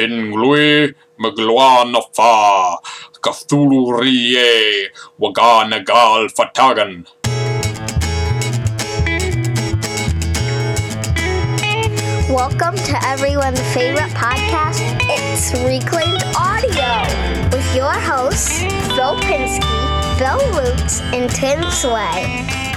Finglui Magluanafa Waganagal Fatagan. Welcome to everyone's favorite podcast. It's Reclaimed Audio with your hosts, Phil Pinsky, Bill Lutz, and Tim Sway.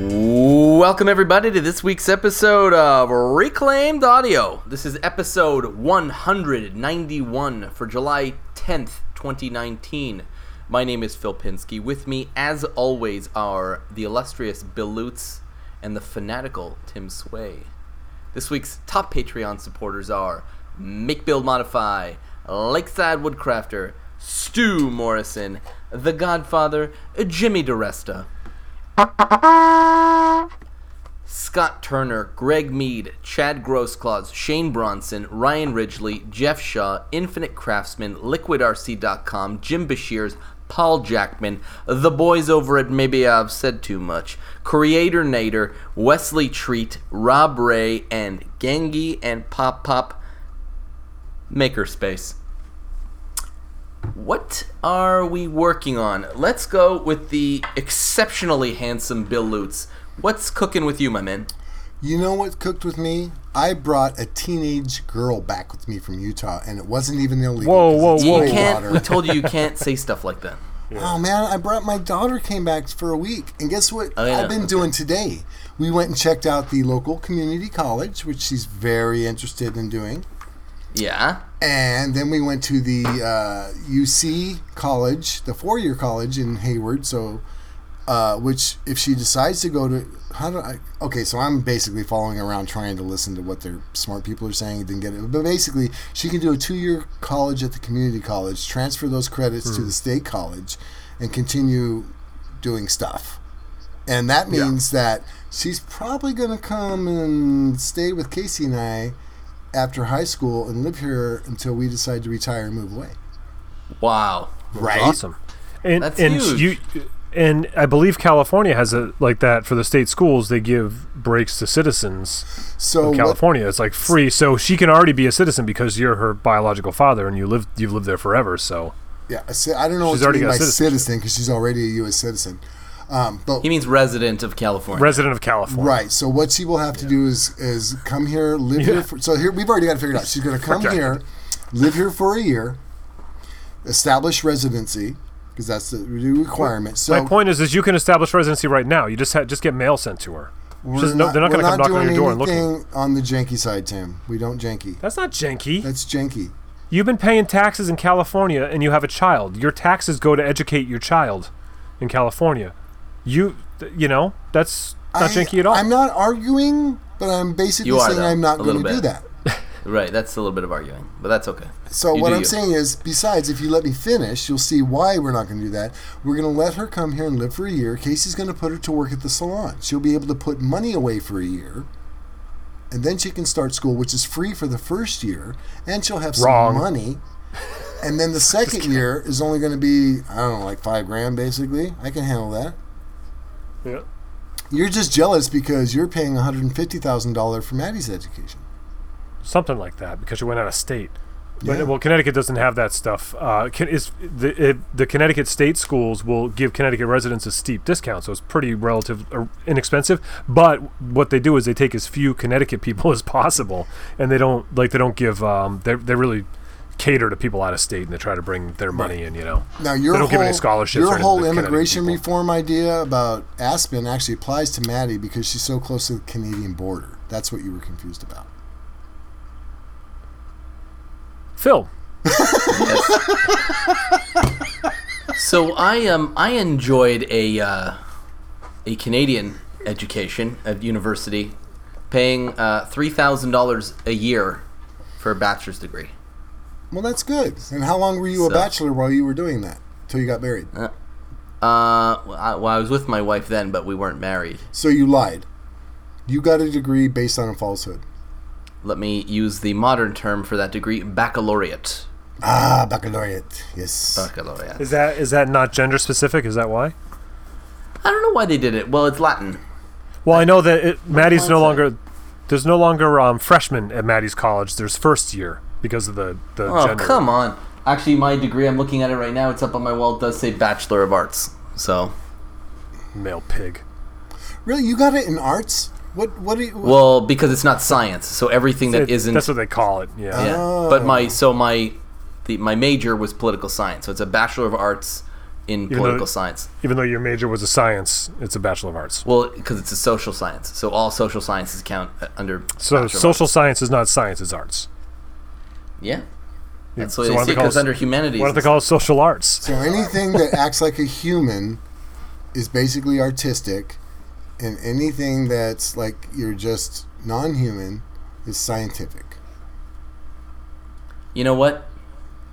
Welcome, everybody, to this week's episode of Reclaimed Audio. This is episode 191 for July 10th, 2019. My name is Phil Pinsky. With me, as always, are the illustrious Bill Lutz and the fanatical Tim Sway. This week's top Patreon supporters are Make Build Modify, Lakeside Woodcrafter, Stu Morrison, The Godfather, Jimmy DeResta. Scott Turner, Greg Mead, Chad Grossclaws, Shane Bronson, Ryan Ridgely, Jeff Shaw, Infinite Craftsman, LiquidRC.com, Jim Bashirs, Paul Jackman, the boys over at Maybe I've Said Too Much, Creator Nader, Wesley Treat, Rob Ray, and Gengi and Pop Pop Makerspace. What are we working on? Let's go with the exceptionally handsome Bill Lutz. What's cooking with you, my man? You know what cooked with me? I brought a teenage girl back with me from Utah, and it wasn't even illegal. Whoa, whoa, it's You whoa. cold can't. We told you you can't say stuff like that. Oh man, I brought my daughter came back for a week, and guess what? Oh, yeah. I've been doing today. We went and checked out the local community college, which she's very interested in doing, Yeah. and then we went to the uh, UC college, the four-year college in Hayward. So, uh, which if she decides to go to, how do I? Okay, so I'm basically following around trying to listen to what their smart people are saying. Didn't get it, but basically, she can do a two-year college at the community college, transfer those credits to the state college, and continue doing stuff. And that means that she's probably going to come and stay with Casey and I after high school and live here until we decide to retire and move away. Wow. Right? Awesome. And That's and huge. you and I believe California has it like that for the state schools. They give breaks to citizens So of what, California. It's like free, so she can already be a citizen because you're her biological father and you live you've lived there forever. So yeah, I don't know She's what already you mean got by citizen because she's already a U.S. citizen. Um, but He means resident of California. resident of California. Right. So what she will have to do is is come here, live here. For, so here we've already got it figured out. She's going to come Projected. here, live here for a year, establish residency because that's the requirement. So My point is, is you can establish residency right now. You just ha- just get mail sent to her. we're She's no- they're not going to come knock on doing your door and looking. anything on the janky side, Tim. We don't janky. That's not janky. That's janky. You've been paying taxes in California and you have a child. Your taxes go to educate your child in California. You, you know, that's not I- janky at all. I'm not arguing, but I'm basically are, saying though, I'm not going to do that. Right. That's a little bit of arguing, but that's okay. So You what I'm you. saying is, besides, if you let me finish, you'll see why we're not going to do that. We're going to let her come here and live for a year. Casey's going to put her to work at the salon. She'll be able to put money away for a year, and then she can start school, which is free for the first year, and she'll have some Wrong. money. And then the second year is only going to be I don't know, like five grand, basically. I can handle that. Yeah. You're just jealous because you're paying one hundred and fifty thousand dollars for Maddie's education. Something like that because you went out of state. But, Yeah. well, Connecticut doesn't have that stuff. Uh, is the it, the Connecticut state schools will give Connecticut residents a steep discount, so it's pretty relative uh, inexpensive. But what they do is they take as few Connecticut people as possible, and they don't like they don't give um, they they really cater to people out of state and they try to bring their money in. You know, Now your They don't whole, give any scholarships Your whole immigration reform idea about Aspen actually applies to Maddie because she's so close to the Canadian border. That's what you were confused about. Phil. So I um I enjoyed a uh, a Canadian education at university, paying uh, three thousand dollars a year for a bachelor's degree. Well, that's good. And how long were you a bachelor while you were doing that? Till you got married. Uh, well, I, well, I was with my wife then, but we weren't married. So you lied. You got a degree based on a falsehood. Let me use the modern term for that degree: baccalaureate. Ah, baccalaureate. Yes. Baccalaureate. Is that is that not gender specific? Is that why? I don't know why they did it. Well, it's Latin. Well, I know that it, Maddie's no longer. There's no longer um, freshmen at Maddie's college. There's first year. Because of the the Oh, gender. come on. Actually, my degree, I'm looking at it right now. It's up on my wall. It does say Bachelor of Arts. So, Male pig. Really, you got it in arts? What? What? Do you, well, because it's not science, so everything that It- isn't. That's what they call it. Yeah. yeah. Oh. But my so my the my major was political science, so it's a Bachelor of Arts in though- political science. Even though your major was a science, it's a bachelor of arts. Well, because it's a social science, so all social sciences count uh, under. So Bachelor of social Arts. science is not science; it's arts. Yeah. That's what why they don't say they call because it- under humanities. Why don't they call social arts? so anything that acts like a human is basically artistic, and anything that's like you're just non-human is scientific. You know what?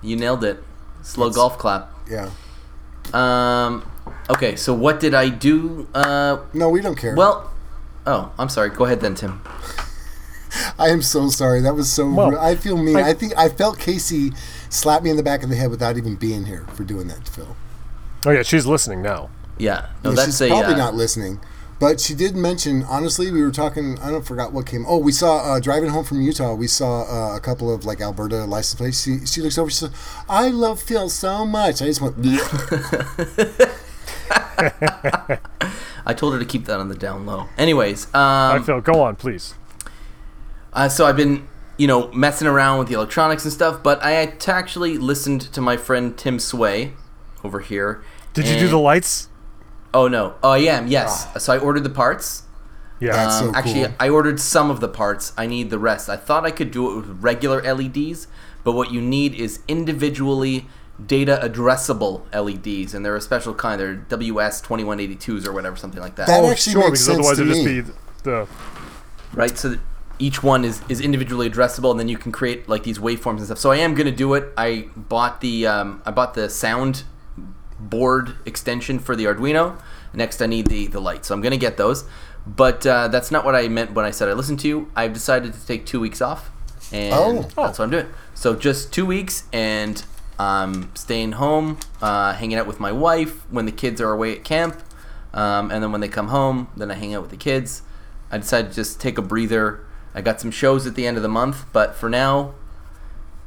You nailed it. Slow That's- golf clap. Yeah. Um. Okay, so what did I do? Uh. No, we don't care. Well. Oh, I'm sorry. Go ahead then, Tim. I am so sorry. That was so. Well, rude. I feel mean. I, I- think I felt Casey slap me in the back of the head without even being here for doing that, Phil. Oh yeah, she's listening now. Yeah. No, Yeah, that's she's a. probably uh, not listening. But she did mention, honestly, we were talking, I don't forgot what came. Oh, we saw, uh, driving home from Utah, we saw uh, a couple of like Alberta license plates. She, she looks over, she says, I love Phil so much. I just went, "Bleh." I told her to keep that on the down low. Anyways, I um, feel. Go on, please. Uh, so I've been, you know, messing around with the electronics and stuff, but I actually listened to my friend Tim Sway over here. Did you do the lights? Oh no! Oh, I am. Yes. So I ordered the parts. Yeah. That's so Um, actually. I ordered some of the parts. I need the rest. I thought I could do it with regular LEDs, but what you need is individually data addressable LEDs, and they're a special kind. They're WS2182s or whatever, something like that. That oh, actually sure, makes because sense otherwise to it'd me. just be the. right? So that each one is, is individually addressable, and then you can create like these waveforms and stuff. So I am gonna do it. I bought the um, I bought the sound board extension for the Arduino. Next, I need the the light, so I'm gonna get those. But uh, that's not what I meant when I said I listened to you. I've decided to take two weeks off, and Oh. that's what I'm doing. So just two weeks, and I'm staying home, uh, hanging out with my wife when the kids are away at camp, um, and then when they come home, then I hang out with the kids. I decided to just take a breather. I got some shows at the end of the month, but for now,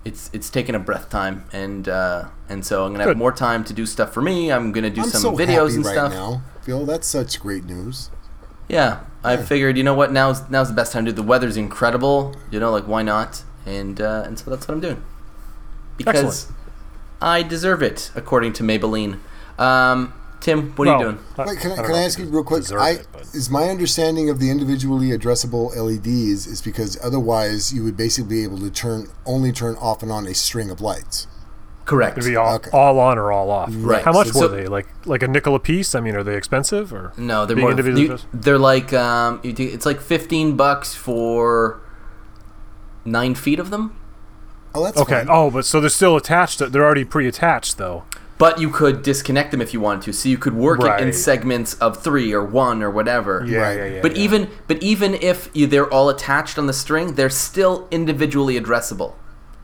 it's it's taking a breath time, and uh, and so I'm gonna have more time to do stuff for me. I'm gonna do I'm some so videos happy and right stuff. now. Phil, that's such great news. Yeah, I figured, you know what? Now's now's the best time to do. The weather's incredible. You know, like why not? And uh, and so that's what I'm doing because Excellent. I deserve it, according to Maybelline. Um, Tim, what are well, you doing? I- Wait, can I, don't can I ask you you real quick? I, it, but- is my understanding of the individually addressable LEDs is because otherwise you would basically be able to turn only turn off and on a string of lights. Correct. It'd be all, Okay. all on or all off. Right. How much So- were they? Like like a nickel a piece? I mean, are they expensive or No, they're more. individually you- they're like um, you do, it's like fifteen bucks for nine feet of them. Oh, that's Okay. fine. Oh, but so they're still attached. They're already pre-attached though. But you could disconnect them if you wanted to, so you could work it in segments of three or one or whatever. Yeah, Right. yeah, yeah. But yeah. even but even if you, they're all attached on the string, they're still individually addressable.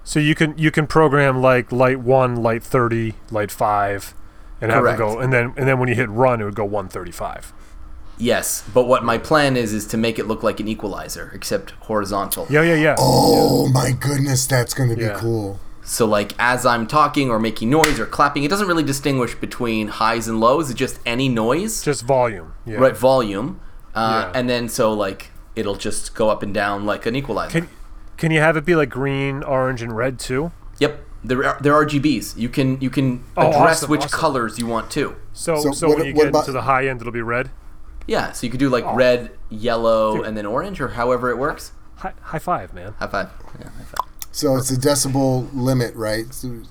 so you can you can program like light one, light thirty, light five, and have Correct. them go. And then and then when you hit run, it would go one thirty-five. Yes, but what my plan is is to make it look like an equalizer, except horizontal. Yeah, yeah, yeah. Oh my goodness, that's going to be Yeah. cool. So like as I'm talking or making noise or clapping, it doesn't really distinguish between highs and lows. It's just any noise, Just volume. Yeah. right? Volume, uh, Yeah. and then so like it'll just go up and down like an equalizer. Can can you have it be like green, orange, and red too? Yep, there are there are RGBs. You can you can Oh, address awesome, which awesome. colors you want to. So So so, what- when you get about- to the high end, it'll be red. Yeah, so you could do like red, yellow, and then orange, or however it works. High, high five, man. High five. Yeah, high five. So it's a decibel limit, right? So-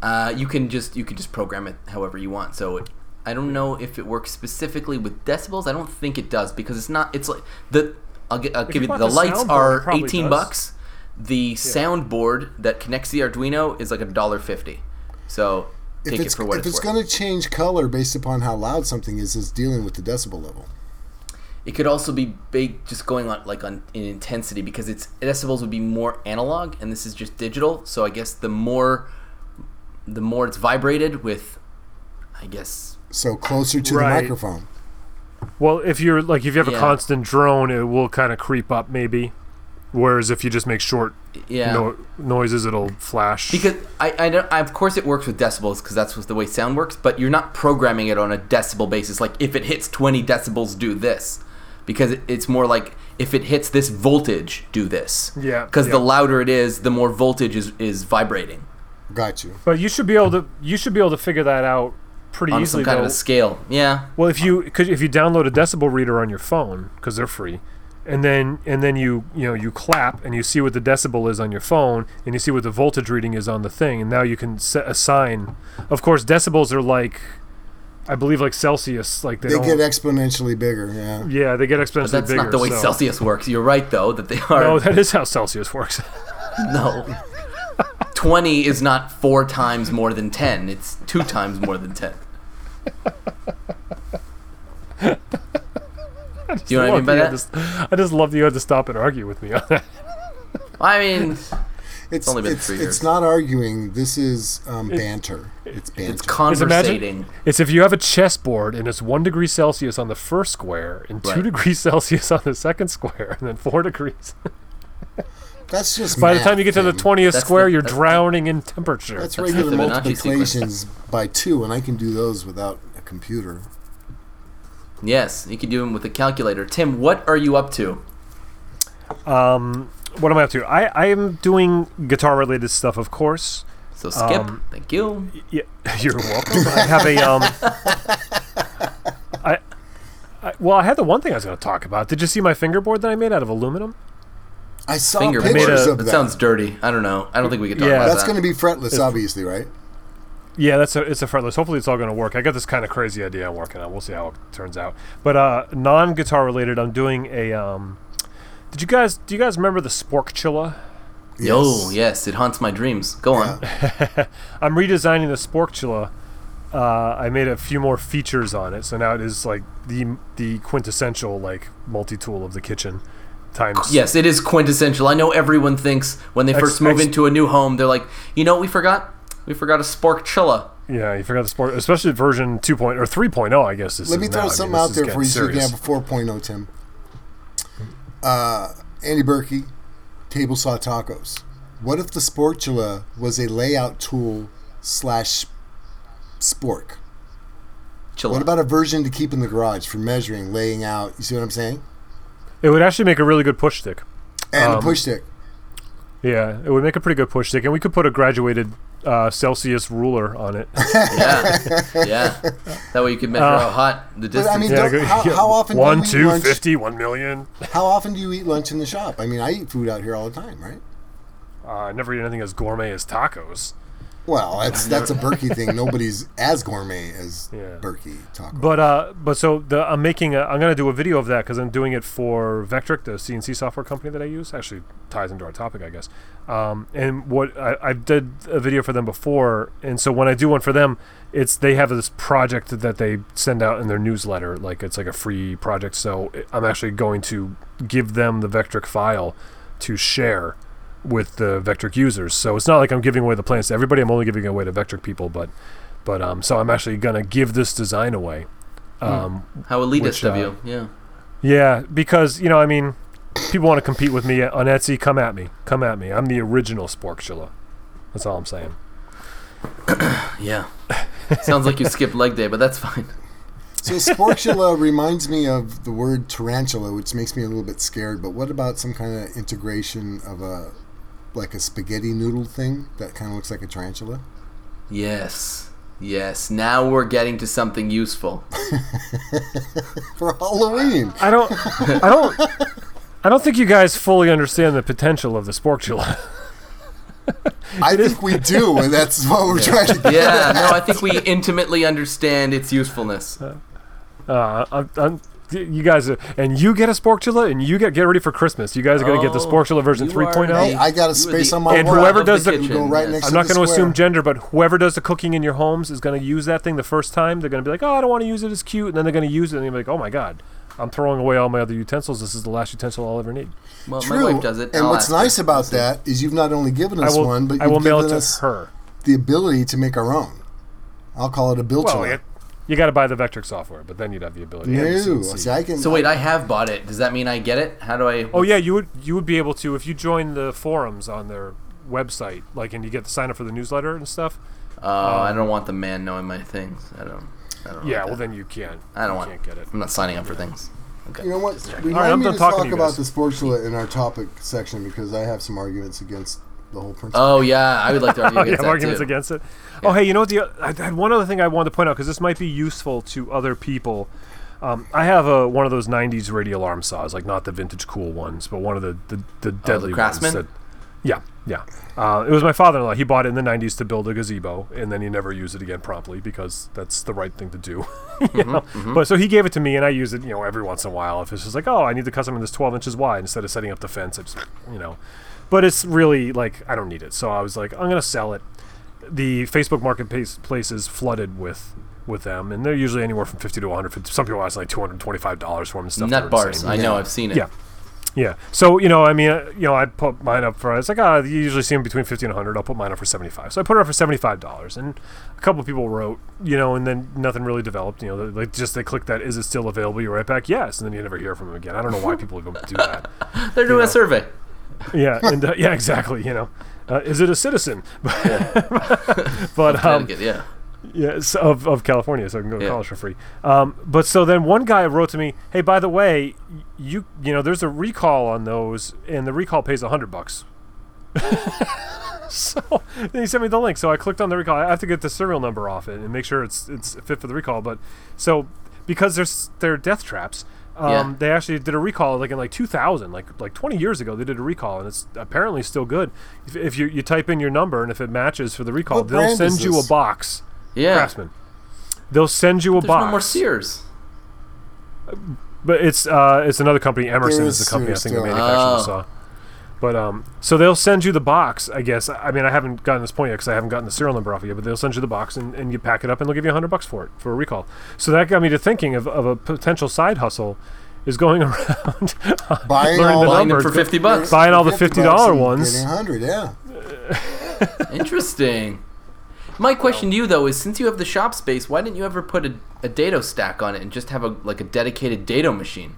Uh, you can just you can just program it however you want. So it, I don't know if it works specifically with decibels. I don't think it does because it's not. It's like the I'll, gi- I'll give you you the the lights are eighteen does. bucks. The soundboard that connects the Arduino is like a dollar fifty. So if take it's, it for what if it's, it's going to change color based upon how loud something is, it's dealing with the decibel level. It could also be big, just going on like on in intensity because its decibels would be more analog, and this is just digital. So I guess the more, the more it's vibrated with, I guess So closer to Right. the microphone. Well, if you're like if you have Yeah. a constant drone, it will kind of creep up maybe. Whereas if you just make short yeah. no- noises. It'll flash. Because I, I, don't, I, of course, it works with decibels because that's what the way sound works. But you're not programming it on a decibel basis. Like if it hits 20 decibels, do this, because it's more like if it hits this voltage, do this. Yeah, Because yeah. the louder it is, the more voltage is, is vibrating Got you. but you should be able to. You should be able to figure that out pretty easily. on easily. some kind though. of a scale. Yeah. Well, if you could, if you download a decibel reader on your phone because they're free, and then and then you you know you clap and you see what the decibel is on your phone and you see what the voltage reading is on the thing, and now you can set assign. Of course, decibels are like, I believe like Celsius, like they, They get exponentially bigger. Yeah. yeah, they get exponentially But that's bigger. not the way so- Celsius works. You're right, though, that they are. No, that is how Celsius works. No. 20 is not four times more than 10. It's two times more than 10. Do you know what I mean by that? to- I just love that you had to stop and argue with me on that. I mean, It's only been it's, three it's not arguing. This is um, banter. It's banter. it's Is imagine- conversating. It's if you have a chessboard and it's one degree Celsius on the first square and two Right. degrees Celsius on the second square and then four degrees. That's just By the time you get to the twentieth square, the- you're that's the- drowning in temperature. That's the regular Fibonacci multiplications by two, and I can do those without a computer. Yes, you can do them with a calculator. Tim, what are you up to? um, what am I up to? I, I am doing guitar related stuff, of course. So skip. Um, Thank you. Yeah, you're welcome. I have a um. I, I well, I had the one thing I was going to talk about. Did you see my fingerboard that I made out of aluminum? I saw Finger made pictures a- of That that. sounds dirty. I don't know. I don't think we can talk Yeah. about That's that. That's going to be fretless, obviously, right? Yeah, that's a it's a fretless. Hopefully, it's all going to work. I got this kind of crazy idea I'm working on. We'll see how it turns out. But uh, non guitar related, I'm doing a um. Did you guys do you guys remember the Sporkchilla? Yo, yes, it haunts my dreams. Go on. I'm redesigning the Sporkchilla. Uh, I made a few more features on it, so now it is like the the quintessential like multi tool of the kitchen. Times Yes, it is quintessential. I know everyone thinks when they Ex- first move ex- into a new home, they're like, you know what we forgot? We forgot a sporkchilla. Yeah, you forgot the sport, especially version 2.0 or 3.0, I guess. This Let me throw now. I mean, something out there for you so you can have a 4.0, Tim. Uh, Andy Berkey, Table Saw Tacos. What if the Sportula was a layout tool slash spork? Chilla. What about a version to keep in the garage for measuring, laying out? You see what I'm saying? It would actually make a really good push stick. And a Um, push stick. Yeah, it would make a pretty good push stick, and we could put a graduated uh, Celsius ruler on it. yeah, yeah. That way you can measure how hot the But I mean, Yeah, go- how, yeah, how often one, do you two, eat lunch? 50, one million. How often do you eat lunch in the shop? I mean, I eat food out here all the time, right? Uh, I never eat anything as gourmet as tacos. Well, that's that's a Berkey thing. Nobody's as gourmet as Yeah. Berkey taco. But uh, but so the I'm making a I'm gonna do a video of that because I'm doing it for Vectric, the CNC software company that I use. Actually ties into our topic, I guess. Um, and what I, I did a video for them before, and so when I do one for them, it's they have this project that they send out in their newsletter, like it's like a free project. So I'm actually going to give them the Vectric file to share with the Vectric users. So it's not like I'm giving away the plans to everybody. I'm only giving away to Vectric people, but but um, so I'm actually gonna give this design away. Um, How elitist which, of uh, you. Yeah. yeah, because you know, I mean, people want to compete with me on Etsy. Come at me, come at me. I'm the original Sporkchilla. That's all I'm saying. Yeah. Sounds like you skipped leg day, but that's fine. So sportula reminds me of the word tarantula, which makes me a little bit scared. But what about some kind of integration of a like a spaghetti noodle thing that kind of looks like a tarantula? Yes. Yes. Now we're getting to something useful. For Halloween. I don't, I don't, I don't think you guys fully understand the potential of the Sporkchilla. I think we do, and that's what we're trying to get. Yeah. No, I think we intimately understand its usefulness. Uh, I'm, I'm, you guys, are, and you get a sporkula, and you get get ready for Christmas. You guys are gonna get the oh, sporkula version you are 3.0. Hey, I got a space the on my And whoever does the- kitchen, right yes. next I'm not going to assume gender, but whoever does the cooking in your homes is going to use that thing the first time. They're going to be like, "Oh, I don't want to use it as cute," and then they're going to use it, and they're like, "Oh my god, I'm throwing away all my other utensils. This is the last utensil I'll ever need." Well, True. my wife does it. And I'll what's ask her. nice about that is you've not only given us will, one, but you've will mail it given to us her. the ability to make our own. I'll call it a bilchula. Well, yeah, You got to buy the Vectric software, but then you'd have the ability. and No, CNC. see, I can. So wait, I have bought it. Does that mean I get it? How do I? Oh yeah, you would you would be able to if you join the forums on their website, like, and you get to sign up for the newsletter and stuff. Oh, I um, don't want the man knowing my things. I don't. I don't. Yeah, like well then you can't. I don't you want. can't get it. I'm not signing up for things. Okay. You know what? Just- Remind All right, I'm me done to talking talk to you about guys. the sports roulette in our topic section because I have some arguments against the whole principle. Oh yeah, I would like to argue Oh, you against have that arguments too. against it. Oh, hey, you know what? The I had one other thing I wanted to point out because this might be useful to other people. Um, I have a one of those '90s radial arm saws, like not the vintage cool ones, but one of the the, the deadly Craftsman? ones. That, yeah, yeah. Uh, it was my father-in-law. He bought it in the '90s to build a gazebo, and then he never used it again promptly because that's the right thing to do. you know? But so he gave it to me, and I use it, you know, every once in a while. If it's just like, oh, I need the custom in this 12 inches wide instead of setting up the fence, I just, you know. But it's really like I don't need it, so I was like, I'm gonna sell it. The Facebook marketplace is flooded with with them, and they're usually anywhere from 50 to 100. Some people ask like 225 dollars for them and stuff. Nut bars. insane. I know. I've seen it. Yeah. Yeah. So, you know, I mean, uh, you know, I'd put mine up for, it's like, ah, you usually see them between 50 and 100. I'll put mine up for 75. So I put it up for $75. And a couple of people wrote, you know, and then nothing really developed. You know, they, they just, they click that, is it still available? You write back, yes. And then you never hear from them again. I don't know why people even do that. They're doing know. a survey. Yeah. And, uh, yeah, exactly. You know, uh, is it a citizen? but, um, yeah. Yes, of, of California, so I can go to Yeah. college for free. Um, but so then one guy wrote to me, "Hey, by the way, you you know, there's a recall on those, and the recall pays a hundred bucks." so then he sent me the link. So I clicked on the recall. I have to get the serial number off it and make sure it's it's fit for the recall. But so because there's they're death traps. Um, Yeah. They actually did a recall like in like 2000, like like 20 years ago. They did a recall, and it's apparently still good. If, if you, you type in your number and if it matches for the recall, What they'll send you a box. Yeah. Craftsman. They'll send you a There's box. no more Sears. But it's uh, it's another company. Emerson There is is the company I Sears think that still. manufactures the Oh. saw. But um, so they'll send you the box. I guess. I mean, I haven't gotten this point yet because I haven't gotten the serial number off it yet. But they'll send you the box and, and you pack it up and they'll give you a hundred bucks for it for a recall. So that got me to thinking of, of a potential side hustle, is going around Buying learning all the Buying them number, for 50 bucks. Buying all the $50 $50 ones. Getting 100, yeah. Interesting. My question to you though is, since you have the shop space, why didn't you ever put a, a dado stack on it and just have a like a dedicated dado machine?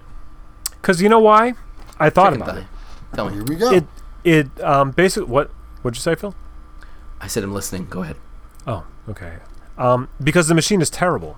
Because you know why? I thought Chicken about thigh. it. Tell me. Here we go. It it um basically what what'd you say, Phil? I said I'm listening. Go ahead. Oh, okay. Um, because the machine is terrible.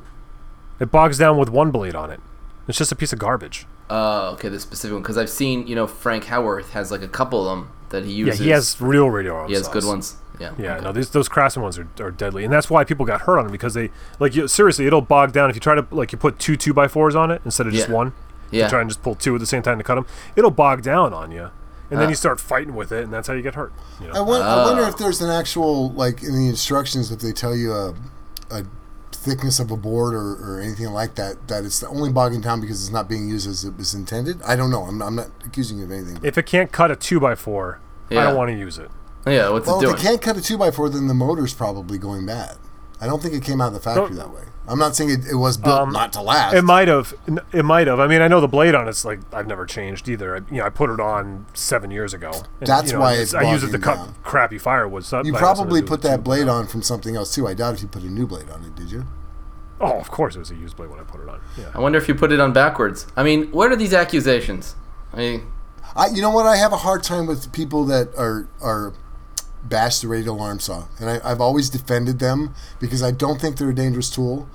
It bogs down with one blade on it. It's just a piece of garbage. Uh, okay, the specific one because I've seen you know Frank Howarth has like a couple of them that he uses. Yeah, he has real radial arm he has saws. good ones. Yeah. Yeah, okay. no, these those Craftsman ones are, are deadly, and that's why people got hurt on them because they like you, seriously, it'll bog down if you try to like you put two two by fours on it instead of just Yeah. one. Yeah. You try and just pull two at the same time to cut them. It'll bog down on you, and then you uh, start fighting with it, and that's how you get hurt. You I, know? won- I wonder Oh. if there's an actual, like, in the instructions, if they tell you a, a thickness of a board or, or anything like that, that it's the only bogging down because it's not being used as it was intended. I don't know. I'm, I'm not accusing you of anything. But, if it can't cut a two by four, I Yeah. don't want to use it. Yeah. What's well, it if doing? it can't cut a 2x4, then the motor's probably going bad. I don't think it came out of the factory No. that way. I'm not saying it, it was built Um, not to last. It might have. It might have. I mean, I know the blade on it's like I've never changed either. I, you know, I put it on seven years ago. and, That's you know, why it's- it's I use it to cut down. crappy firewood. So you that has nothing to probably put that the blade on from something else, too. I doubt if you put a new blade on it, did you? Oh, of course, it was a used blade when I put it on. Yeah. I wonder if you put it on backwards. I mean, what are these accusations? I mean, I, you know what? I have a hard time with people that are are bash the radial arm saw, and I, I've always defended them because I don't think they're a dangerous tool.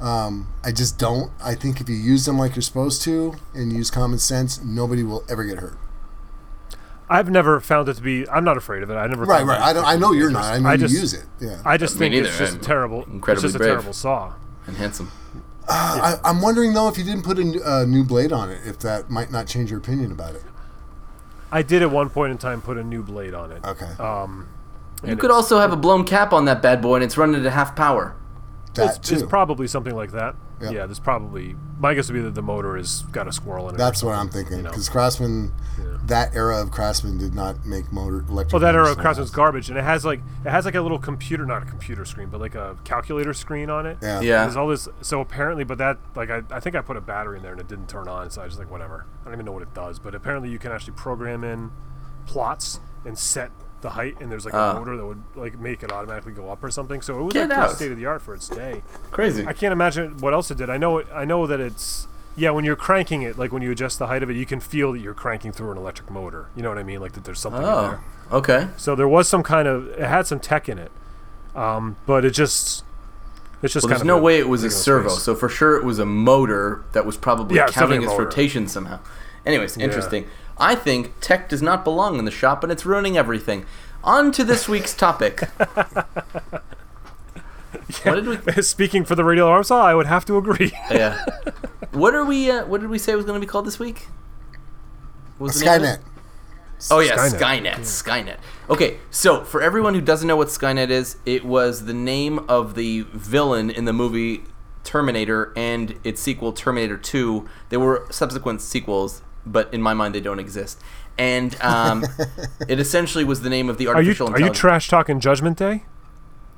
Um, I just don't. I think if you use them like you're supposed to and use common sense, nobody will ever get hurt. I've never found it to be. I'm not afraid of it. I never. Right, found right. it I don't. I know you're not. I know I you just- use it. Yeah. I just Me think it's just a I'm terrible. incredibly it's just brave. a terrible saw. and handsome. I, I'm wondering though if you didn't put a, n- a new blade on it, if that might not change your opinion about it. I did at one point in time put a new blade on it. Okay. Um, You could it's- also have a blown cap on that bad boy and it's running at half power. that It's, too. it's probably something like that. Yeah. Yeah, there's probably. My guess would be that the motor has got a squirrel in it. That's what I'm thinking. you know. Because Craftsman, that era of Craftsman did not make motor electric. Well, that era of Craftsman's fast. garbage, and it has like it has like a little computer, not a computer screen, but like a calculator screen on it. Yeah. Yeah. There's all this. So apparently, but that like I, I think I put a battery in there and it didn't turn on. So I was just like whatever. I don't even know what it does, but apparently you can actually program in plots and set the height, and there's like Oh. a motor that would like make it automatically go up or something. So it was like state of the art for its day. Crazy. I can't imagine what else it did. I know it, I know that it's yeah. When you're cranking it, like when you adjust the height of it, you can feel that you're cranking through an electric motor. You know what I mean? Like that there's something in Oh, there. okay. So there was some kind of it had some tech in it, um, but it just it's just Well, there's no way it was a servo, space. so for sure it was a motor that was probably Yeah, counting its motor. rotation somehow. Anyways, interesting. I think tech does not belong in the shop and it's ruining everything. On to this week's topic. What did we? Speaking for the radial arm saw, I would have to agree. Yeah. What are we? Uh, what did we say was going to be called this week? What was the name of it? Skynet. Oh yeah, Skynet. Skynet. Skynet. Okay, so for everyone who doesn't know what Skynet is, it was the name of the villain in the movie Terminator and its sequel Terminator 2. There were subsequent sequels, but in my mind they don't exist. And um, it essentially was the name of the Are you artificial are you trash talking Judgment Day?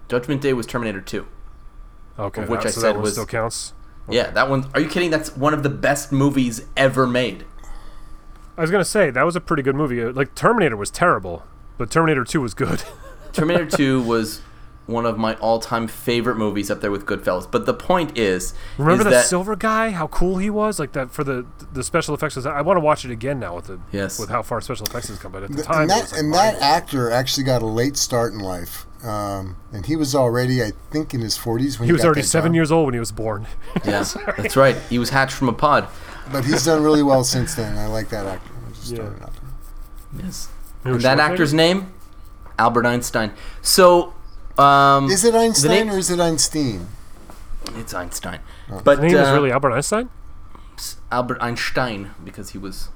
Judgment Day was Terminator 2. Okay, Of which that- I so said that one was- still counts. Yeah, that one. Are you kidding? That's one of the best movies ever made. I was gonna say that was a pretty good movie. Like Terminator was terrible, but Terminator Two was good. Terminator 2 was one of my all-time favorite movies up there with Goodfellas. But the point is, Remember is the that silver guy? How cool he was! Like that for the the special effects. I want to watch it again now with the Yes. with how far special effects has come. But at the time, and that like, and that actor actually got a late start in life, um, and he was already, I think, in his 40s when he was got already that seven job. years old when he was born. Yeah, that's right. He was hatched from a pod. But he's done really well since then. I like that actor. Just Yeah. throwing it out there. Yes. Was And that actor's name, Albert Einstein. So, um, Is it Einstein name- or is it Einstein? it's Einstein, but His name is uh, really Albert Einstein. Albert Einstein because he was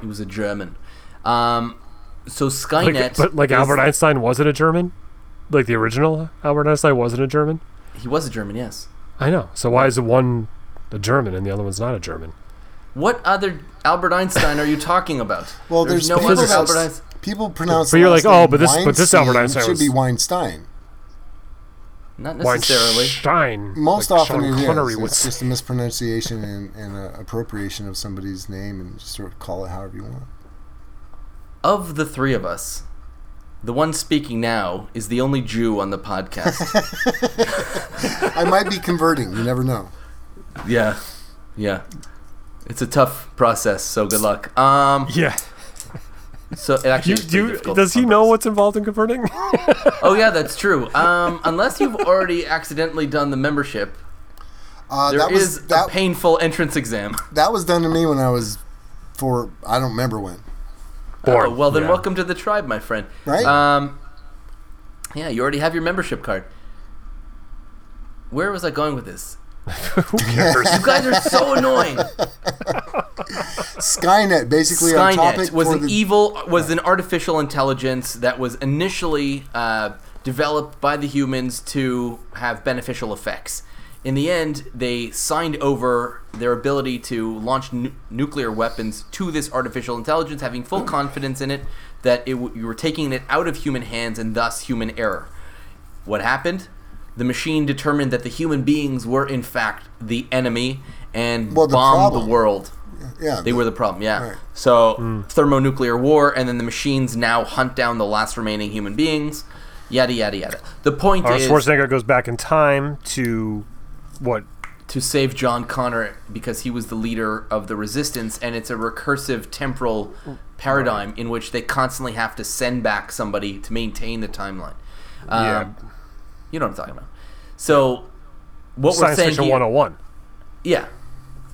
he was a German. Um, so Like, Skynet, but like Albert Einstein wasn't a German. Like the original Albert Einstein wasn't a German. he was a German. Yes. I know. So why is the one a German and the other one's not a German? What other Albert Einstein are you talking about? Well, there's, no other Albert Einstein. people pronounce. But you're like, oh, but this- but this Albert Einstein It should be Weinstein. Not necessarily. Weinstein. Most like often Sean it is. Connery would It's just a mispronunciation and, and a appropriation of somebody's name, and just sort of call it however you want. Of the three of us, the one speaking now is the only Jew on the podcast. I might be converting. You never know. yeah, yeah. It's a tough process, so good luck. Um, Yeah. So it actually You, is pretty you, does he know what's involved in converting? Oh yeah, that's true. Um, unless you've already accidentally done the membership, Uh, there that is was a that, painful entrance exam. that was done to me when I was for I don't remember when. Born. Oh, well, then Yeah. welcome to the tribe, my friend. Right? Um, yeah, you already have your membership card. Where was I going with this? Who cares? You guys are so annoying. Skynet, basically our topic Skynet was for an the, evil, was an artificial intelligence that was initially uh, developed by the humans to have beneficial effects. In the end, they signed over their ability to launch nu- nuclear weapons to this artificial intelligence, having full confidence in it that it w- you were taking it out of human hands and thus human error. What happened? The machine determined that the human beings were in fact the enemy and Well, the bombed the world. yeah. They were the problem, yeah. Right. So thermonuclear war, and then the machines now hunt down the last remaining human beings. Yada yada yada. The point Arnold is Schwarzenegger goes back in time to what? to save John Connor because he was the leader of the resistance, and it's a recursive temporal paradigm in which they constantly have to send back somebody to maintain the timeline. Um, Yeah. You know what I'm talking about. So what we're Science saying Fiction here, 101. yeah,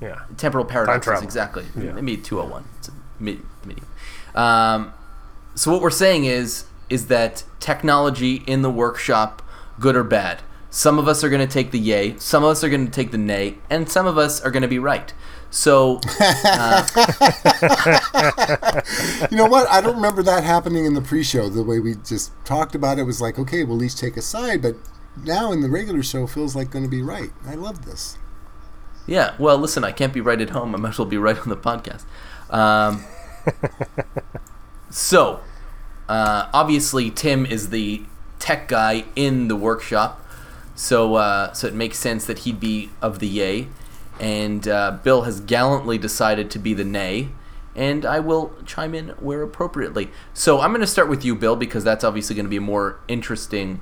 Yeah. temporal paradoxes exactly Yeah. maybe 201 it's a mid, midi. Um, so what we're saying is is that technology in the workshop good or bad some of us are going to take the yay some of us are going to take the nay and some of us are going to be right so You know what? I don't remember that happening in the pre-show. The way we just talked about it was like, okay, we'll each take a side, but now in the regular show feels like going to be right. I love this. yeah well listen i can't be right at home i might as well be right on the podcast um, so uh, obviously tim is the tech guy in the workshop so uh, so it makes sense that he'd be of the yay and uh, bill has gallantly decided to be the nay and I will chime in where appropriately. So I'm going to start with you, Bill, because that's obviously going to be a more interesting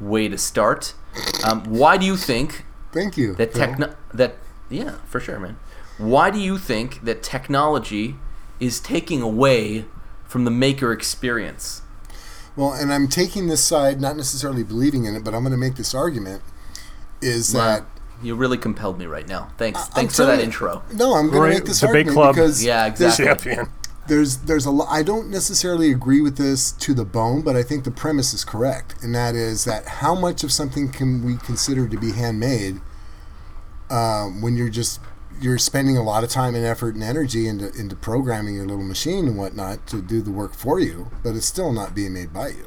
way to start. Um, why do you think Thank you. that techno- that yeah, for sure, man. Why do you think that technology is taking away from the maker experience? Well, and I'm taking this side, not necessarily believing in it, but I'm going to make this argument: is that You really compelled me right now. Thanks. I'm Thanks for that you- intro. no, I'm going Right, to make this debate argument club. because Yeah, there's- exactly. Champion. there's there's a lot. I don't necessarily agree with this to the bone, but I think the premise is correct, and that is that how much of something can we consider to be handmade um, when you're just you're spending a lot of time and effort and energy into into programming your little machine and whatnot to do the work for you, but it's still not being made by you.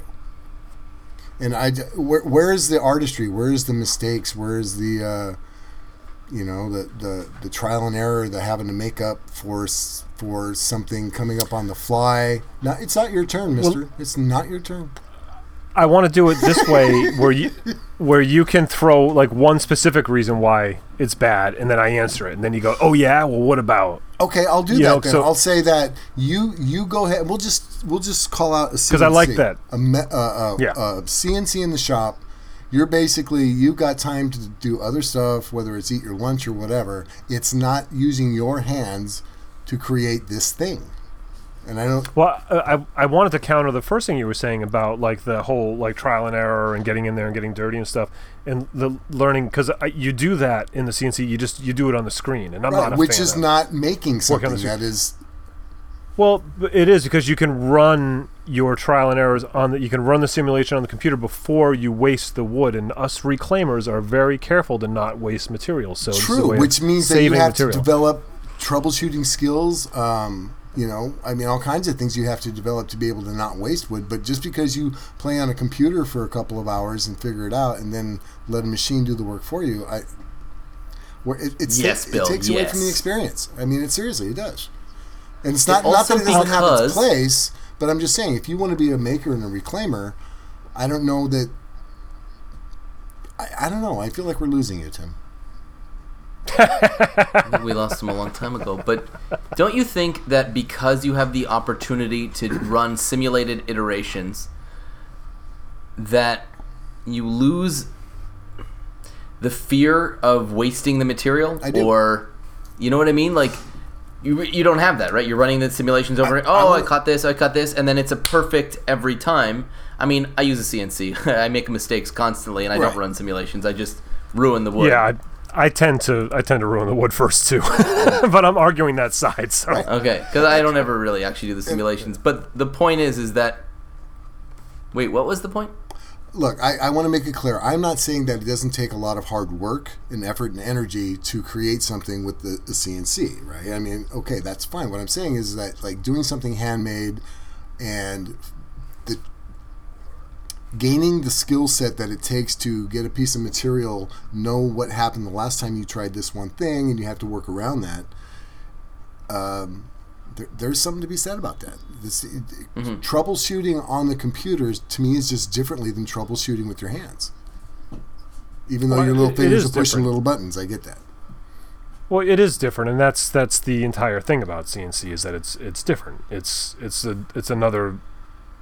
And I, where, where is the artistry? Where is the mistakes? Where is the, uh, you know, the, the, the trial and error, the having to make up for for something coming up on the fly? Not, it's not your turn, Mister. it's not your turn. I want to do it this way, where you where you can throw like one specific reason why it's bad, and then I answer it, and then you go, "Oh yeah, well, what about?" Okay, I'll do You that know, then. so- I'll say that you you go ahead. We'll just we'll just call out a CNC. I like that. A, me, uh, uh, Yeah. uh, CNC in the shop. You're basically you've got time to do other stuff, whether it's eat your lunch or whatever. It's not using your hands to create this thing. And I don't. Well, I I wanted to counter the first thing you were saying about like the whole like trial and error and getting in there and getting dirty and stuff, and the learning because you do that in the CNC. You just you do it on the screen, and I'm Right, not a which is not making something that is Well, it is because you can run your trial and errors on the. You can run the simulation on the computer before you waste the wood, and us reclaimers are very careful to not waste material. So this is a true, which means that you have material. to develop troubleshooting skills. Um, you know, I mean, all kinds of things you have to develop to be able to not waste wood. But just because you play on a computer for a couple of hours and figure it out, and then let a machine do the work for you, I, where it, it's, Yes, it, Bill, takes away from the experience. I mean, it seriously, it does. And it's not not that it doesn't have its place, but I'm just saying, if you want to be a maker and a reclaimer, I don't know that. I, I don't know. I feel like we're losing you, Tim. we lost him a long time ago. But don't you think that because you have the opportunity to run simulated iterations, that you lose the fear of wasting the material? I do. Or, you know what I mean? Like, you, you don't have that, right? You're running the simulations over. I- oh, I I, caught this, I caught this, and then it's a perfect every time. I mean, I use a CNC. I make mistakes constantly, and I Right. don't run simulations. I just ruin the wood. yeah, I, I tend to I tend to ruin the wood first too, but I'm arguing that side. So Okay, because I don't ever really actually do the simulations. But the point is, is that. Wait, what was the point? Look, I, I want to make it clear. I'm not saying that it doesn't take a lot of hard work and effort and energy to create something with the, the CNC, right? I mean, okay, that's fine. What I'm saying is that like doing something handmade and the gaining the skill set that it takes to get a piece of material, know what happened the last time you tried this one thing, and you have to work around that. Um, there, there's something to be said about that. This it, troubleshooting on the computers to me is just differently than troubleshooting with your hands. Even though Well, your little it- it fingers are pushing different. little buttons, I get that. Well, it is different, and that's that's the entire thing about CNC is that it's it's different. It's it's a it's another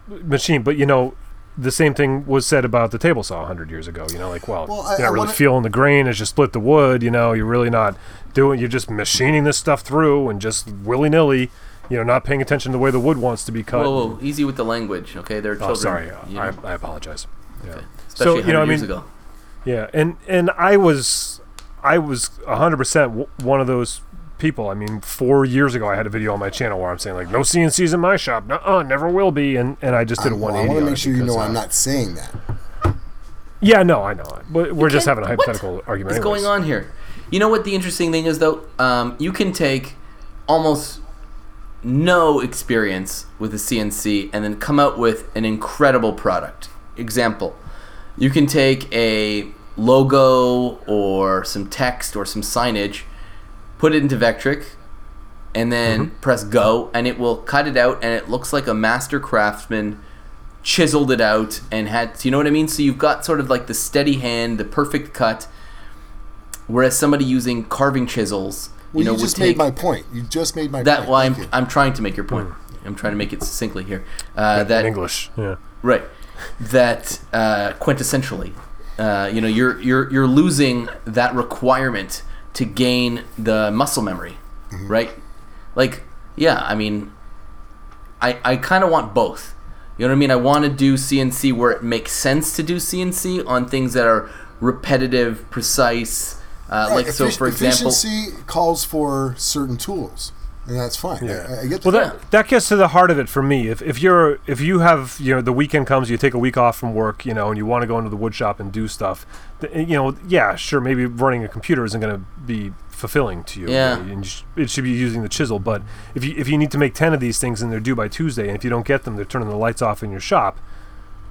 machine, but you know, the same thing was said about the table saw hundred years ago. You know, like well, Well, I- you're not I really wanna- feeling the grain as you split the wood. You know, you're really not doing. You're just machining this stuff through and just willy nilly. You know, not paying attention to the way the wood wants to be cut. Whoa, whoa, easy with the language, okay? They're oh, children. oh, sorry, you I, know, I apologize. Yeah. especially so, you know, 100 I years mean- ago. Yeah, and and I was I was hundred percent one of those people. I mean, four years ago, I had a video on my channel where I'm saying like, no CNCs in my shop, no, uh, never will be, and and I just did a I'm- well, I want to make sure you know uh, I'm not saying that. Yeah, no, I know. But we're just having a what hypothetical argument. What's going on here? You know what the interesting thing is, though? Um, you can take almost no experience with a CNC and then come out with an incredible product. Example, you can take a logo or some text or some signage, put it into Vectric, and then Mm-hmm. press go, and it will cut it out, and it looks like a master craftsman chiseled it out and had you know what I mean? So you've got sort of like the steady hand, the perfect cut. Whereas somebody using carving chisels Well, you, know, would just take made my point. You just made my that. point. Well, I'm Thank. I'm trying to make your point. I'm trying to make it succinctly here. Uh, in that English. Yeah. Right. That uh, quintessentially, uh, you know, you're you're you're losing that requirement to gain the muscle memory, right? Like, yeah, I mean, I I kind of want both. You know what I mean? I want to do CNC where it makes sense to do CNC on things that are repetitive, precise. Uh, Right, like so, for example, efficiency calls for certain tools, and that's fine. I, I get Well, that. that that gets to the heart of it for me. If if you're if you have you know the weekend comes, you take a week off from work, you know, and you want to go into the wood shop and do stuff, eh, you know, yeah, sure, maybe running a computer isn't going to be fulfilling to you. Yeah. really, and you sh- it should be using the chisel. But if you if you need to make ten of these things and they're due by Tuesday, and if you don't get them, they're turning the lights off in your shop.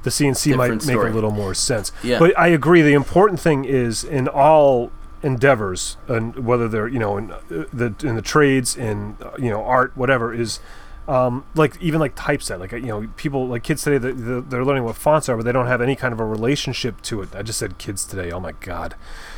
The CNC might Different make story. a little more sense. Yeah. But I agree. The important thing is in all endeavors, and whether they're you know in uh, the in the trades, in uh, you know art, whatever, is um, like even like typeset. Like uh, you know, people like kids today, they're, they're learning what fonts are, but they don't have any kind of a relationship to it. I just said kids today. Oh my god.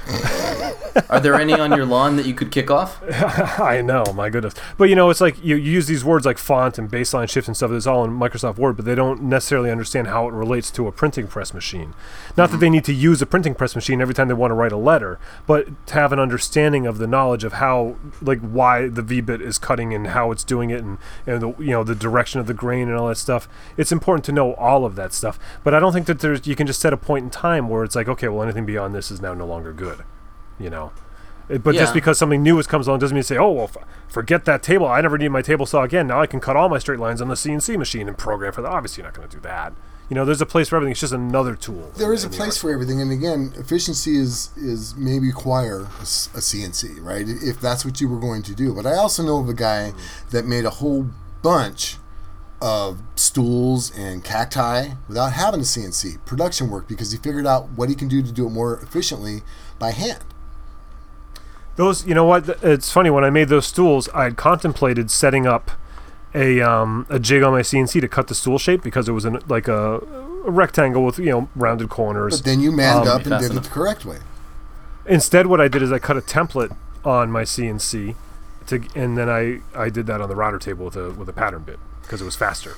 are there any on your lawn that you could kick off? I know, my goodness. But you know, it's like you, you use these words like font and baseline shift and stuff. It's all in Microsoft Word, but they don't necessarily understand how it relates to a printing press machine. Not that mm-hmm. they need to use a printing press machine every time they want to write a letter, but to have an understanding of the knowledge of how, like, why the V bit is cutting and how it's doing it, and and the you know the direction of the grain and all that stuff. It's important to know all of that stuff. But I don't think that there's you can just set a point in time where it's like, okay, well, anything beyond this is now no longer good. You know. It- But just because something new has comes along doesn't mean to say, oh, well, f- forget that table. I never need my table saw again. Now I can cut all my straight lines on the CNC machine and program for that. Obviously, you're not going to do that. You know, there's a place for everything. It's just another tool. there is a the place art. for everything, and again, efficiency is is may require a, s- a CNC, right? If that's what you were going to do. But I also know of a guy that made a whole bunch of stools and cacti without having a CNC production work because he figured out what he can do to do it more efficiently by hand. Those, you know what? It's funny when I made those stools, I had contemplated setting up a um, a jig on my CNC to cut the stool shape because it was in like a, a rectangle with you know rounded corners. But then you manned Um, up and fast did it enough. the correct way. Instead, what I did is I cut a template on my CNC, to, and then I, I did that on the router table with a with a pattern bit because it was faster.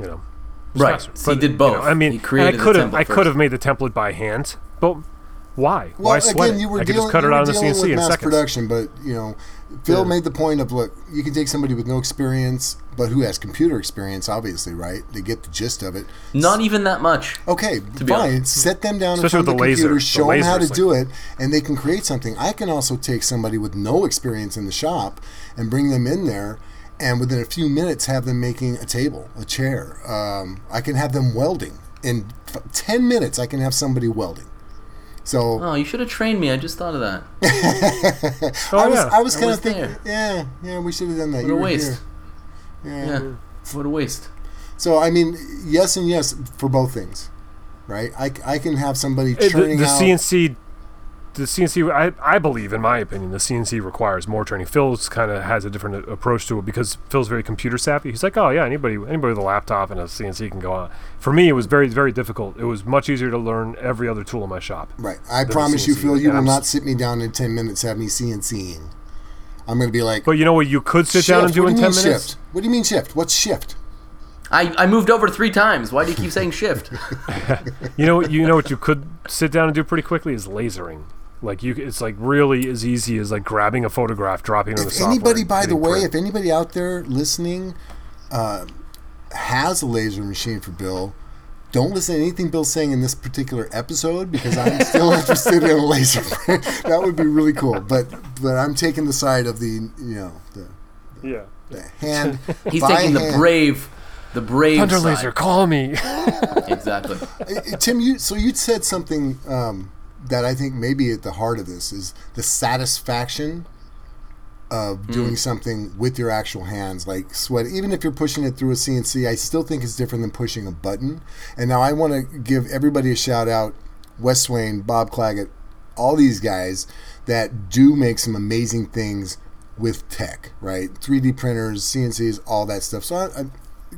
You know, Right. faster. So you But, did know, both. I mean, You and created I could have I could have made the template by hand, but why? Well, why sweat again, it? you were I could dealing, just cut it out on the CNC with in mass seconds. production, but you know, Phil Yeah. made the point of look, you can take somebody with no experience, but who has computer experience, obviously, right? They get the gist of it. Not even that much. Okay, be fine. honest. Set them down Especially in front of with the the laser. computer, The them how to like- do it, and they can create something. I can also take somebody with no experience in the shop and bring them in there, and within a few minutes have them making a table, a chair. Um, I can have them welding in f- ten minutes. I can have somebody welding. So Oh, you should have trained me. I just thought of that. Oh, I was, yeah. I was kind of thinking, there. yeah, yeah, we should have done that. What You a waste. here. Yeah. Yeah. What a waste. So I mean, yes and yes for both things, right? I, I can have somebody Uh, the, churning the out. CNC, the CNC, I, I believe, in my opinion, the CNC requires more training. Phil's kind of has a different approach to it because Phil's very computer savvy. He's like, oh yeah, anybody anybody with a laptop and a CNC can go on. For me, it was very very difficult. It was much easier to learn every other tool in my shop. Right. I promise you, Phil, you and will I'm not sit me down in 10 minutes, have me CNCing. I'm going to be like, But you know what? You could sit down and shift. do what in do you ten mean minutes. shift? What do you mean shift? What's shift? I, I moved over three times. Why do you keep saying shift? You know, you know what you could sit down and do pretty quickly is lasering. Like you, it's like really as easy as like grabbing a photograph, dropping it on the If software. anybody, by the way, print. if anybody out there listening uh, has a laser machine for Bill, don't listen to anything Bill's saying in this particular episode because I'm still interested in a laser. that would be really cool. But but I'm taking the side of the you know the, yeah, the hand. He's by taking the brave, the brave Thunder side. laser, call me. Exactly. Tim, you so you said something um, that I think may be at the heart of this is the satisfaction of mm. doing something with your actual hands, like sweat. Even if you're pushing it through a CNC, I still think it's different than pushing a button. And now I want to give everybody a shout out: Wes Swain, Bob Clagett, all these guys that do make some amazing things with tech, right? 3D printers, CNCs, all that stuff. So I, I,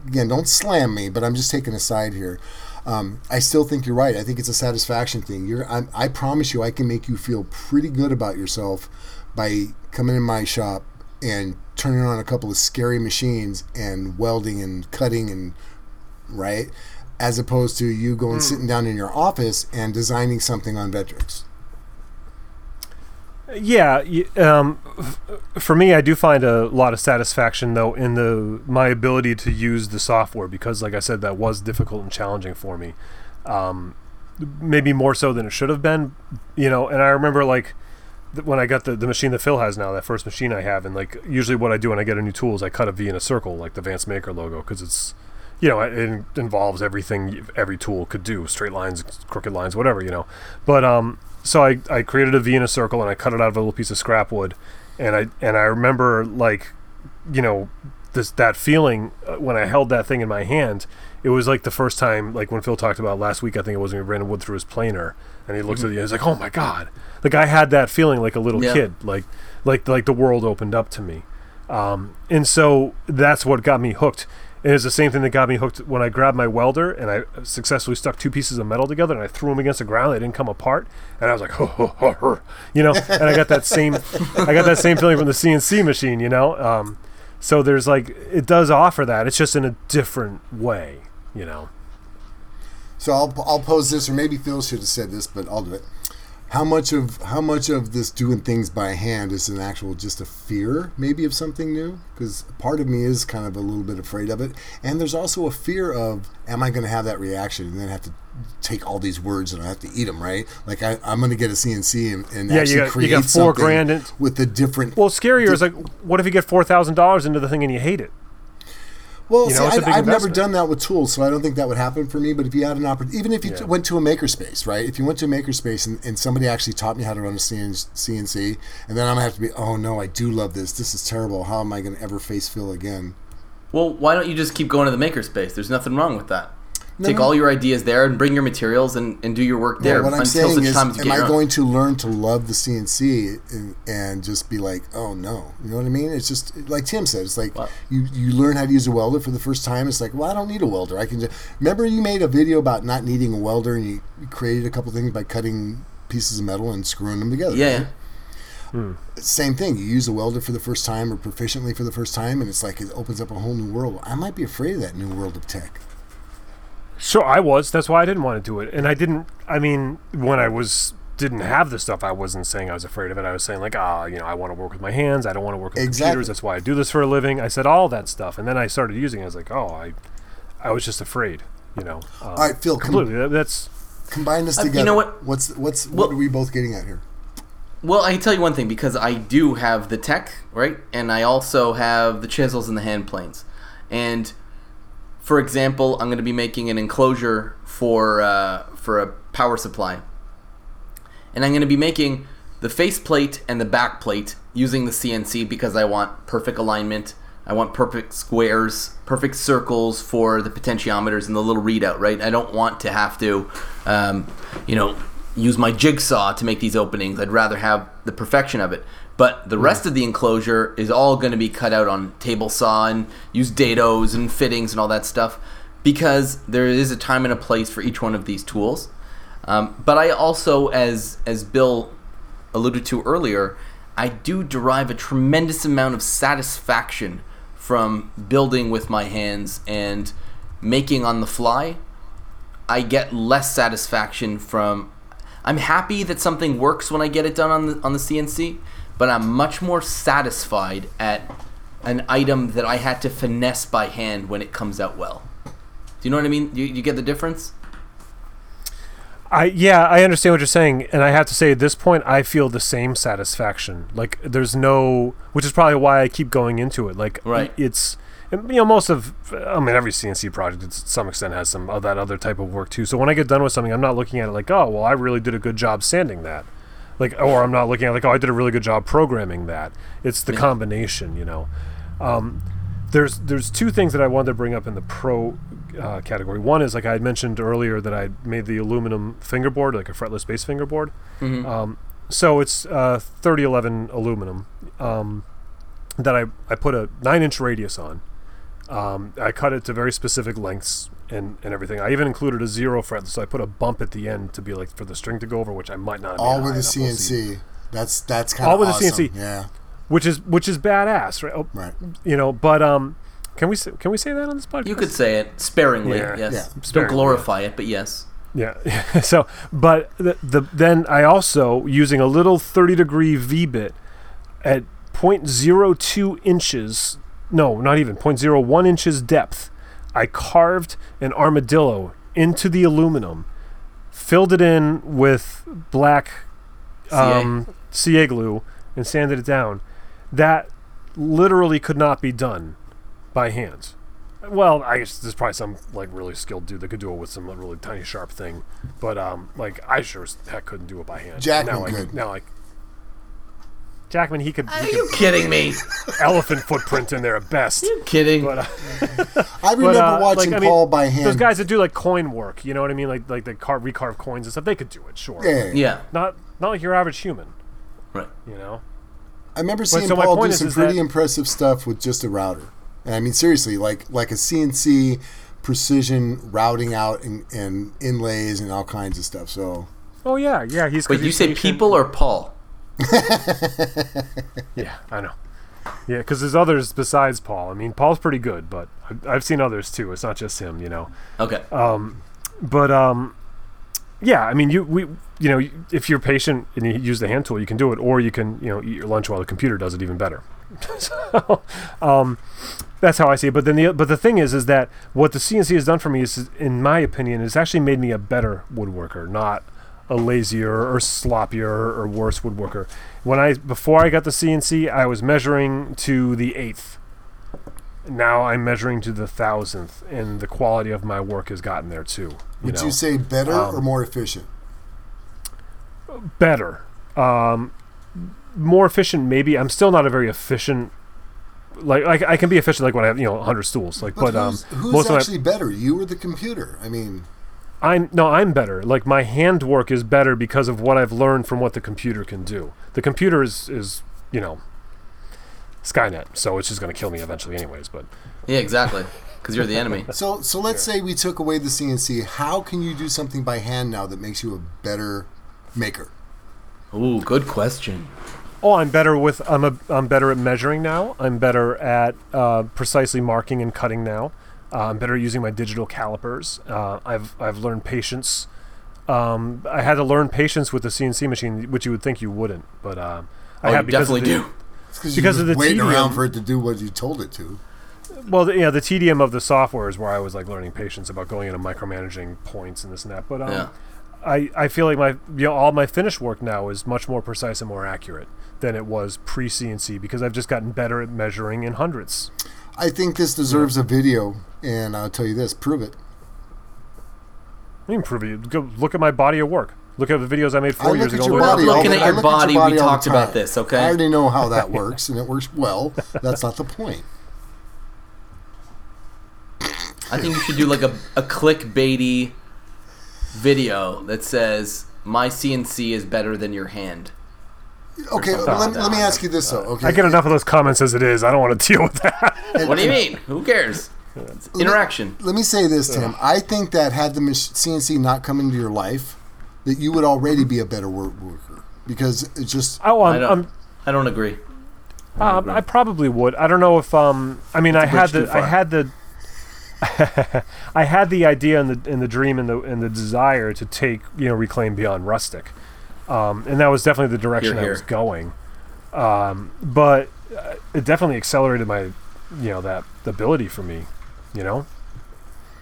again, don't slam me, but I'm just taking a side here. Um, I still think you're right. I think it's a satisfaction thing. You're, I'm, I promise you, I can make you feel pretty good about yourself by coming in my shop and turning on a couple of scary machines and welding and cutting and right as opposed to you going sitting down in your office and designing something on Vectric. Yeah, um, for me, I do find a lot of satisfaction though in the my ability to use the software because, like I said, that was difficult and challenging for me. Um, maybe more so than it should have been, you know. And I remember like when I got the, the machine that Phil has now, that first machine I have, and like usually what I do when I get a new tool is I cut a V in a circle, like the Vance Maker logo, because it's you know it, involves everything every tool could do, straight lines, crooked lines, whatever, you know. But um, so I, I created a V in a circle and I cut it out of a little piece of scrap wood, and I and I remember like, you know, this that feeling uh, when I held that thing in my hand. It was like the first time, like when Phil talked about last week. I think it was when he ran wood through his planer, and he looks at the. He's like, "Oh my god!" Like I had that feeling like a little Yeah. kid, like like like the world opened up to me, um, and so that's what got me hooked. And it's the same thing that got me hooked when I grabbed my welder and I successfully stuck two pieces of metal together and I threw them against the ground. They didn't come apart, and I was like, ho, you know. And I got that same, I got that same feeling from the CNC machine, you know. Um, so there's like, it does offer that. It's just in a different way, you know. So I'll, I'll pose this, or maybe Phil should have said this, but I'll do it. How much of how much of this doing things by hand is an actual just a fear, maybe of something new? Because part of me is kind of a little bit afraid of it, and there's also a fear of, am I going to have that reaction and then have to take all these words and I have to eat them, right? Like I, I'm going to get a CNC and, and Yeah, you actually got- you create got four grand in- with the different. Well, scarier is like, what if you get four thousand dollars into the thing and you hate it? Well, You see, know, it's a I, I've never done that with tools, so I don't think that would happen for me. But if you had an opportunity, even if you t- went to a makerspace, right? If you went to a makerspace and, and somebody actually taught me how to run a CNC, and then I'm gonna have to be, oh no, I do love this. This is terrible. How am I gonna ever face Phil again? Well, why don't you just keep going to the makerspace? There's nothing wrong with that. Take no. all your ideas there and bring your materials and, and do your work there what I'm saying is, time am I going to learn to love the CNC and, and just be like, oh no, you know what I mean? It's just like Tim said. It's like you you learn how to use a welder for the first time. It's like, well, I don't need a welder. I can just remember you made a video about not needing a welder, and you, created a couple things by cutting pieces of metal and screwing them together. yeah, right? yeah. same thing. You use a welder for the first time or proficiently for the first time, and it's like it opens up a whole new world. I might be afraid of that new world of tech. Sure, I was. That's why I didn't want to do it. And I didn't. I mean, when I was didn't have the stuff, I wasn't saying I was afraid of it. I was saying like, ah, you know, I want to work with my hands. I don't want to work with Exactly. computers. That's why I do this for a living. I said all that stuff, and then I started using. it. I was like, oh, I, I was just afraid. You know. Uh, All right, Phil, completely. That- that's combine this Uh, you know what? What's what's Well- what are we both getting at here? Well, I can tell you one thing because I do have the tech, right? And I also have the chisels and the hand planes. And for example, I'm going to be making an enclosure for uh, for a power supply, and I'm going to be making the face plate and the back plate using the CNC because I want perfect alignment. I want perfect squares, perfect circles for the potentiometers and the little readout, right? I don't want to have to, um, you know, use my jigsaw to make these openings. I'd rather have the perfection of it. But the rest of the enclosure is all going to be cut out on table saw and use dados and fittings and all that stuff because there is a time and a place for each one of these tools. Um, but I also, as as Bill alluded to earlier, I do derive a tremendous amount of satisfaction from building with my hands and making on the fly. I get less satisfaction from. I'm happy that something works when I get it done on the on the CNC, but I'm much more satisfied at an item that I had to finesse by hand when it comes out well. Do you know what I mean? You, you get the difference? I yeah, I understand what you're saying, and I have to say at this point, I feel the same satisfaction. Like there's no, which is probably why I keep going into it. Like Right. it's you know most of, I mean every CNC project to some extent has some of that other type of work too. So when I get done with something, I'm not looking at it like oh well I really did a good job sanding that, like or I'm not looking at like oh I did a really good job programming that. It's the Yeah. combination, you know. Um, there's there's two things that I wanted to bring up in the pro uh, category. One is like I had mentioned earlier that I made the aluminum fingerboard, like a fretless bass fingerboard. Um, so it's uh, 3011 aluminum um, that I, I put a nine inch radius on. Um, I cut it to very specific lengths and, and everything. I even included a zero fret, so I put a bump at the end to be like for the string to go over, which I might not. have All made with high the enough. We'll. CNC. That's that's kind of All of with the. CNC. Yeah, which is which is badass, right? Oh, right. You know, but um, can we say, can we say that on this podcast? You could say it sparingly, Yeah. yes. Yeah. Don't Sparingly, glorify it, but yes. Yeah. so, but the, the then I also using a little 30 degree V bit at 0.02 inches, no, not even 0.01 inches depth. I carved an armadillo into the aluminum, filled it in with black um, CA glue, and sanded it down. That literally could not be done by hand. Well, I guess there's probably some like really skilled dude that could do it with some really tiny sharp thing, but um, like I sure as heck couldn't do it by hand. Jackman now I, could. Now like Jackman, he could, Are he you could kidding me? elephant footprint in there at best. kidding? But, uh, I remember but, uh, watching like, I mean, Paul by hand. Those guys that do like coin work, you know what I mean? Like like they carve recarve coins and stuff. They could do it, sure. yeah, yeah. yeah. Not not like your average human, Right. you know. I remember seeing so Paul do is- some is pretty that- impressive stuff with just a router. And I mean, seriously, like like a CNC precision routing out and, and inlays and all kinds of stuff. So Oh yeah, yeah. He's. Wait, you say people or Paul? Yeah, I know. Yeah, because there's others besides Paul. I mean, Paul's pretty good, but I've, I've seen others too. It's not just him, you know. Okay. Um, but um, yeah. I mean, you we you know if you're patient and you use the hand tool, you can do it, or you can you know eat your lunch while the computer does it even better. so, um, that's how I see it. But then the but the thing is, is that what the CNC has done for me is, in my opinion, has actually made me a better woodworker, not a lazier or sloppier or worse woodworker. When I before I got the CNC, I was measuring to the eighth. Now I'm measuring to the thousandth, and the quality of my work has gotten there too. You would know? you say better Um, or more efficient? better, um, more efficient. Maybe I'm still not a very efficient. Like, like I can be efficient, like when I have you know 100 stools. Like, But, but, um, who's, who's most actually better, you or the computer? I mean, my, I'm no, I'm better. Like my handwork is better because of what I've learned from what the computer can do. The computer is is you know Skynet, so it's just going to kill me eventually, anyways. But Yeah, exactly. Because you're the enemy. so so let's say we took away the CNC. How can you do something by hand now that makes you a better maker? Ooh, good question. Oh, I'm better with I'm a I'm better at measuring now. I'm better at uh, precisely marking and cutting now. Uh, I'm better using my digital calipers. Uh, I've I've learned patience. Um, I had to learn patience with the CNC machine, which you would think you wouldn't, but uh, I Oh, have you because of definitely the- do. It's because Because you're of the waiting around for it to do what you told it to. Well, the, yeah, the tedium of the software is where I was like learning patience about going into micromanaging points and this and that. But um, Yeah. I, I feel like my you know all my finished work now is much more precise and more accurate than it was pre CNC because I've just gotten better at measuring in hundredths. I think this deserves a video, and I'll tell you this: prove it. I mean, prove it. Go look at my body of work. Look at the videos I made four look years ago. your Look- body. all looking the- at I your body, we all the talked about this, okay? I already know how that works, and it works well. That's not the point. I think you should do like a, a clickbaity video that says, My CNC is better than your hand. Okay, something let, like let me ask you this though. Okay, I get enough of those comments as it is. I don't want to deal with that. What do you mean? Who cares? It's interaction. Let me say this, Tim. I think that had the CNC not come into your life, that you would already be a better work worker because it's just oh, I I'm, don't, I'm, I don't agree. Um, I probably would. I don't know if um. I mean, I a had bridge the I had the I had the idea and the and the dream and the and the desire to take you know reclaim beyond rustic, um, and that was definitely the direction Hear, I was going. Um, but uh, it definitely accelerated my you know that ability for me, you know.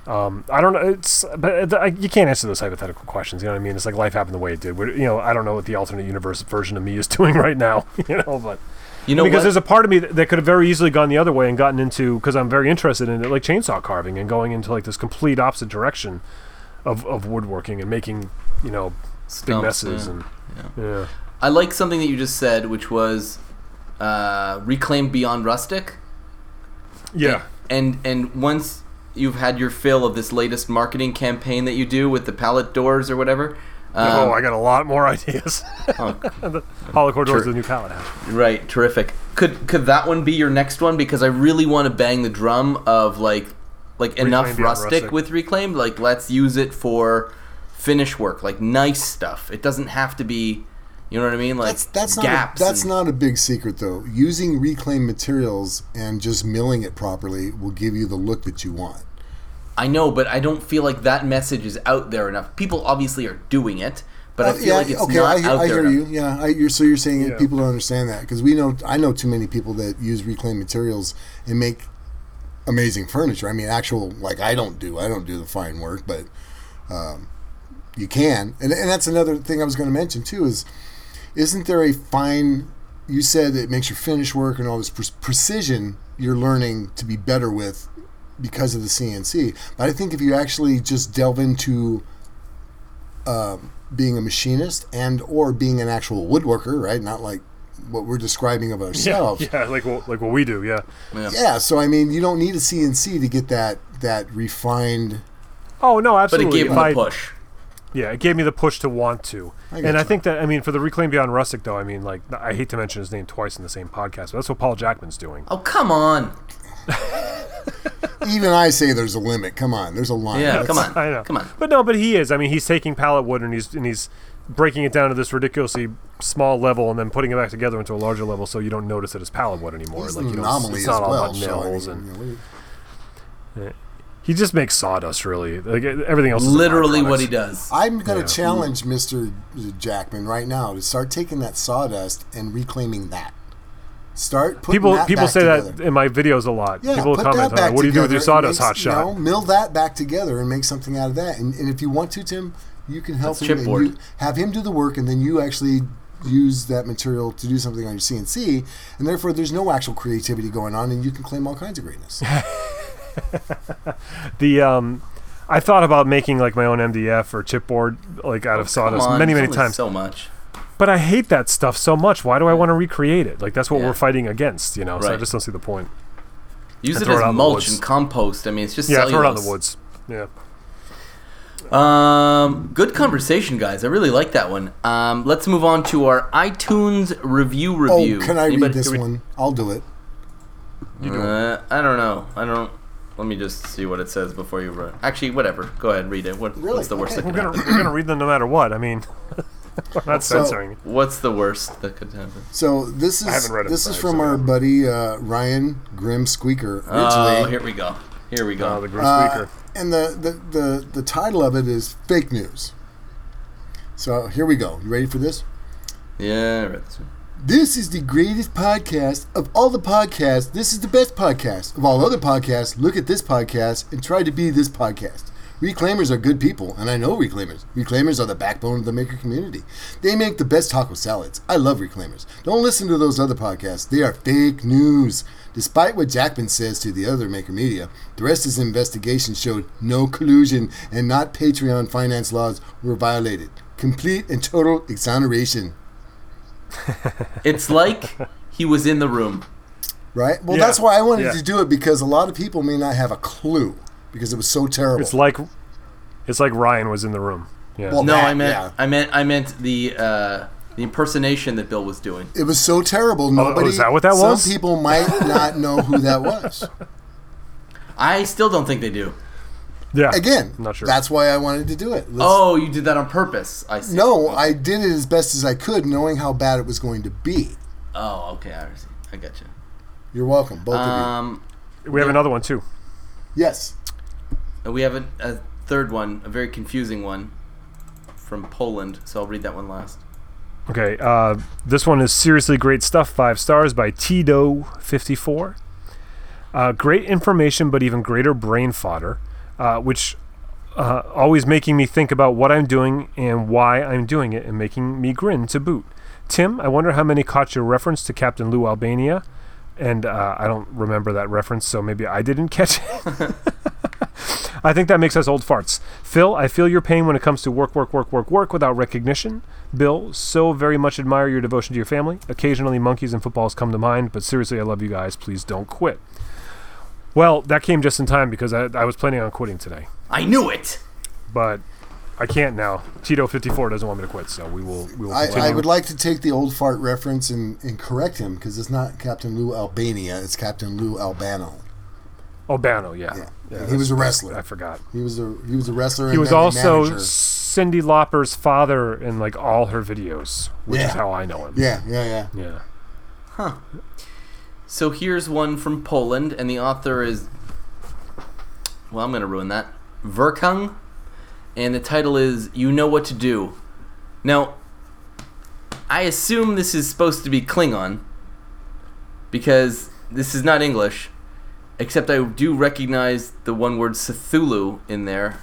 Um, I don't know. It's but uh, I- you can't answer those hypothetical questions. You know what I mean? It's like life happened the way it did. You know, I don't know what the alternate universe version of me is doing right now. You know, but You know because what? there's a part of me that, that could have very easily gone the other way and gotten into because I'm very interested in it, like chainsaw carving and going into like this complete opposite direction of, of woodworking and making you know big messes yeah. and yeah. I like something that you just said, which was uh, reclaim beyond rustic. yeah And and once you've had your fill of this latest marketing campaign that you do with the pallet doors or whatever. Um, oh, I got a lot more ideas. oh, the Sure. is the new pallet house. right, terrific. Could could that one be your next one? Because I really want to bang the drum of like like enough rustic, rustic. with reclaimed. Like let's use it for finish work, like nice stuff. It doesn't have to be, You know what I mean? Like That's that's not gaps. a, that's and- not a big secret though. Using reclaimed materials and just milling it properly will give you the look that you want. I know, but I don't feel like that message is out there enough. People obviously are doing it, but I Uh, feel like it's okay, not I, hear- out I there hear enough. you. Yeah, I, you're, so you're saying Yeah. people don't understand that because we know I know too many people that use reclaimed materials and make amazing furniture. I mean, actual like I don't do. I don't do the fine work, but um, you can. And and that's another thing I was going to mention too is isn't there a fine? You said it makes your finish work and all this pre- precision you're learning to be better with because of the CNC. But I think if you actually just delve into um, being a machinist and or being an actual woodworker, right? Not like what we're describing of ourselves. yeah, yeah like what, like what we do. Yeah. Yeah, so I mean, you don't need a CNC to get that that refined. Oh no, absolutely. But absolutely. it gave If them I- a push. Yeah, it gave me the push to want to. I and I think that I mean for the Reclaim Beyond Rustic though, I mean like I hate to mention his name twice in the same podcast, but that's what Paul Jackman's doing. Oh come on! Even I say there's a limit. Come on, there's a line. Yeah, That's- come on, I know. come on. But no, but he is. I mean, he's taking pallet wood and he's and he's breaking it down to this ridiculously small level and then putting it back together into a larger level so you don't notice it as pallet wood anymore. He's like an you don't, anomaly it's as not all well. about so, I nails mean, and you know, he just makes sawdust really. Like everything else. is Literally what he does. I'm going to Yeah. challenge Mr. Jackman right now to start taking that sawdust and reclaiming that. Start putting People that people back say together. that in my videos a lot. Yeah, people will put comment that on back that. What do you do with your sawdust make- hot shot? You know, mill that back together and make something out of that. And, and if you want to, Tim, you can help That's him. and chipboard. you have him do the work, and then you actually use that material to do something on your CNC. And therefore, there's no actual creativity going on, and you can claim all kinds of greatness. The um, I thought about making like my own MDF or chipboard like out of Oh, Come sawdust on, many many times. So much. But I hate that stuff so much. Why do I want to recreate it? Like that's what Yeah. we're fighting against, you know. So I just don't see the point. Use And it throw it as out in the mulch and compost. I mean, it's just Yeah, throw it out in the woods. Yeah. Um, good conversation, guys. I really like that one. Um, let's move on to our iTunes review review. Oh, can I Anybody- read this can one? I'll do it. You Uh, I don't know. I don't. Let me just see what it says before you run. Actually, whatever. Go ahead, read it. What, Really? What's the worst Okay. that We're could gonna happen? we're gonna read them no matter what. I mean, we're not So- censoring. What's the worst that could happen? So this is haven't read it, this is from don't our buddy uh, Ryan Grim Squeaker. Oh, Ridgely. here we go. Here we go. Uh, the grim Uh, and the, the, the, the title of it is Fake News. So here we go. You ready for this? yeah, I read this one. This is the greatest podcast of all the podcasts. This is the best podcast of all other podcasts. Look at this podcast and try to be this podcast. Reclaimers are good people, and I know reclaimers. Reclaimers are the backbone of the maker community. They make the best taco salads. I love reclaimers. Don't listen to those other podcasts. They are fake news. Despite what Jackman says to the other maker media, the rest of his investigation showed no collusion and not Patreon finance laws were violated. Complete and total exoneration. It's like he was in the room. Right? Well, Yeah. that's why I wanted Yeah. to do it because a lot of people may not have a clue because it was so terrible. It's like it's like Ryan was in the room. Yeah. Well, No, that, I meant yeah. I meant I meant the uh, the impersonation that Bill was doing. It was so terrible. Nobody. Oh, is that what that some was? people might not know who that was. I still don't think they do. Yeah. Again, I'm not sure. that's why I wanted to do it. Let's- Oh, you did that on purpose. I see. no, Okay. I did it as best as I could, knowing how bad it was going to be. Oh, okay. I see. I got you. You're welcome, both of you. Um, we have another one too. Yes. we have a, a third one, a very confusing one from Poland. So I'll read that one last. Okay, uh, this one is seriously great stuff. Five stars by Tito54. Uh, great information, but even greater brain fodder, uh, which uh, always making me think about what I'm doing and why I'm doing it, and making me grin to boot. Tim, I wonder how many caught your reference to Captain Lou Albania, and uh, I don't remember that reference, so maybe I didn't catch it. I think that makes us old farts. Phil, I feel your pain when it comes to work, work, work, work, work without recognition. Bill, so very much admire your devotion to your family. Occasionally, monkeys and footballs come to mind, but seriously, I love you guys. Please don't quit. Well, that came just in time because I, I was planning on quitting today, I knew it. but I can't now. Tito54 doesn't want me to quit, so we will we will I, continue. I would like to take the old fart reference and, and correct him because it's not Captain Lou Albania, it's Captain Lou Albano. Albano, yeah. Yeah. Yeah, he was a wrestler. I forgot. He was a he was a wrestler. He and was then a also manager. Cyndi Lauper's father in like all her videos, which is Yeah. how I know him. Yeah, yeah, yeah. Yeah. So here's one from Poland, and the author is. Well, I'm going to ruin that. Verkung, and the title is You Know What to Do. Now, I assume this is supposed to be Klingon, because this is not English, except I do recognize the one word Cthulhu in there.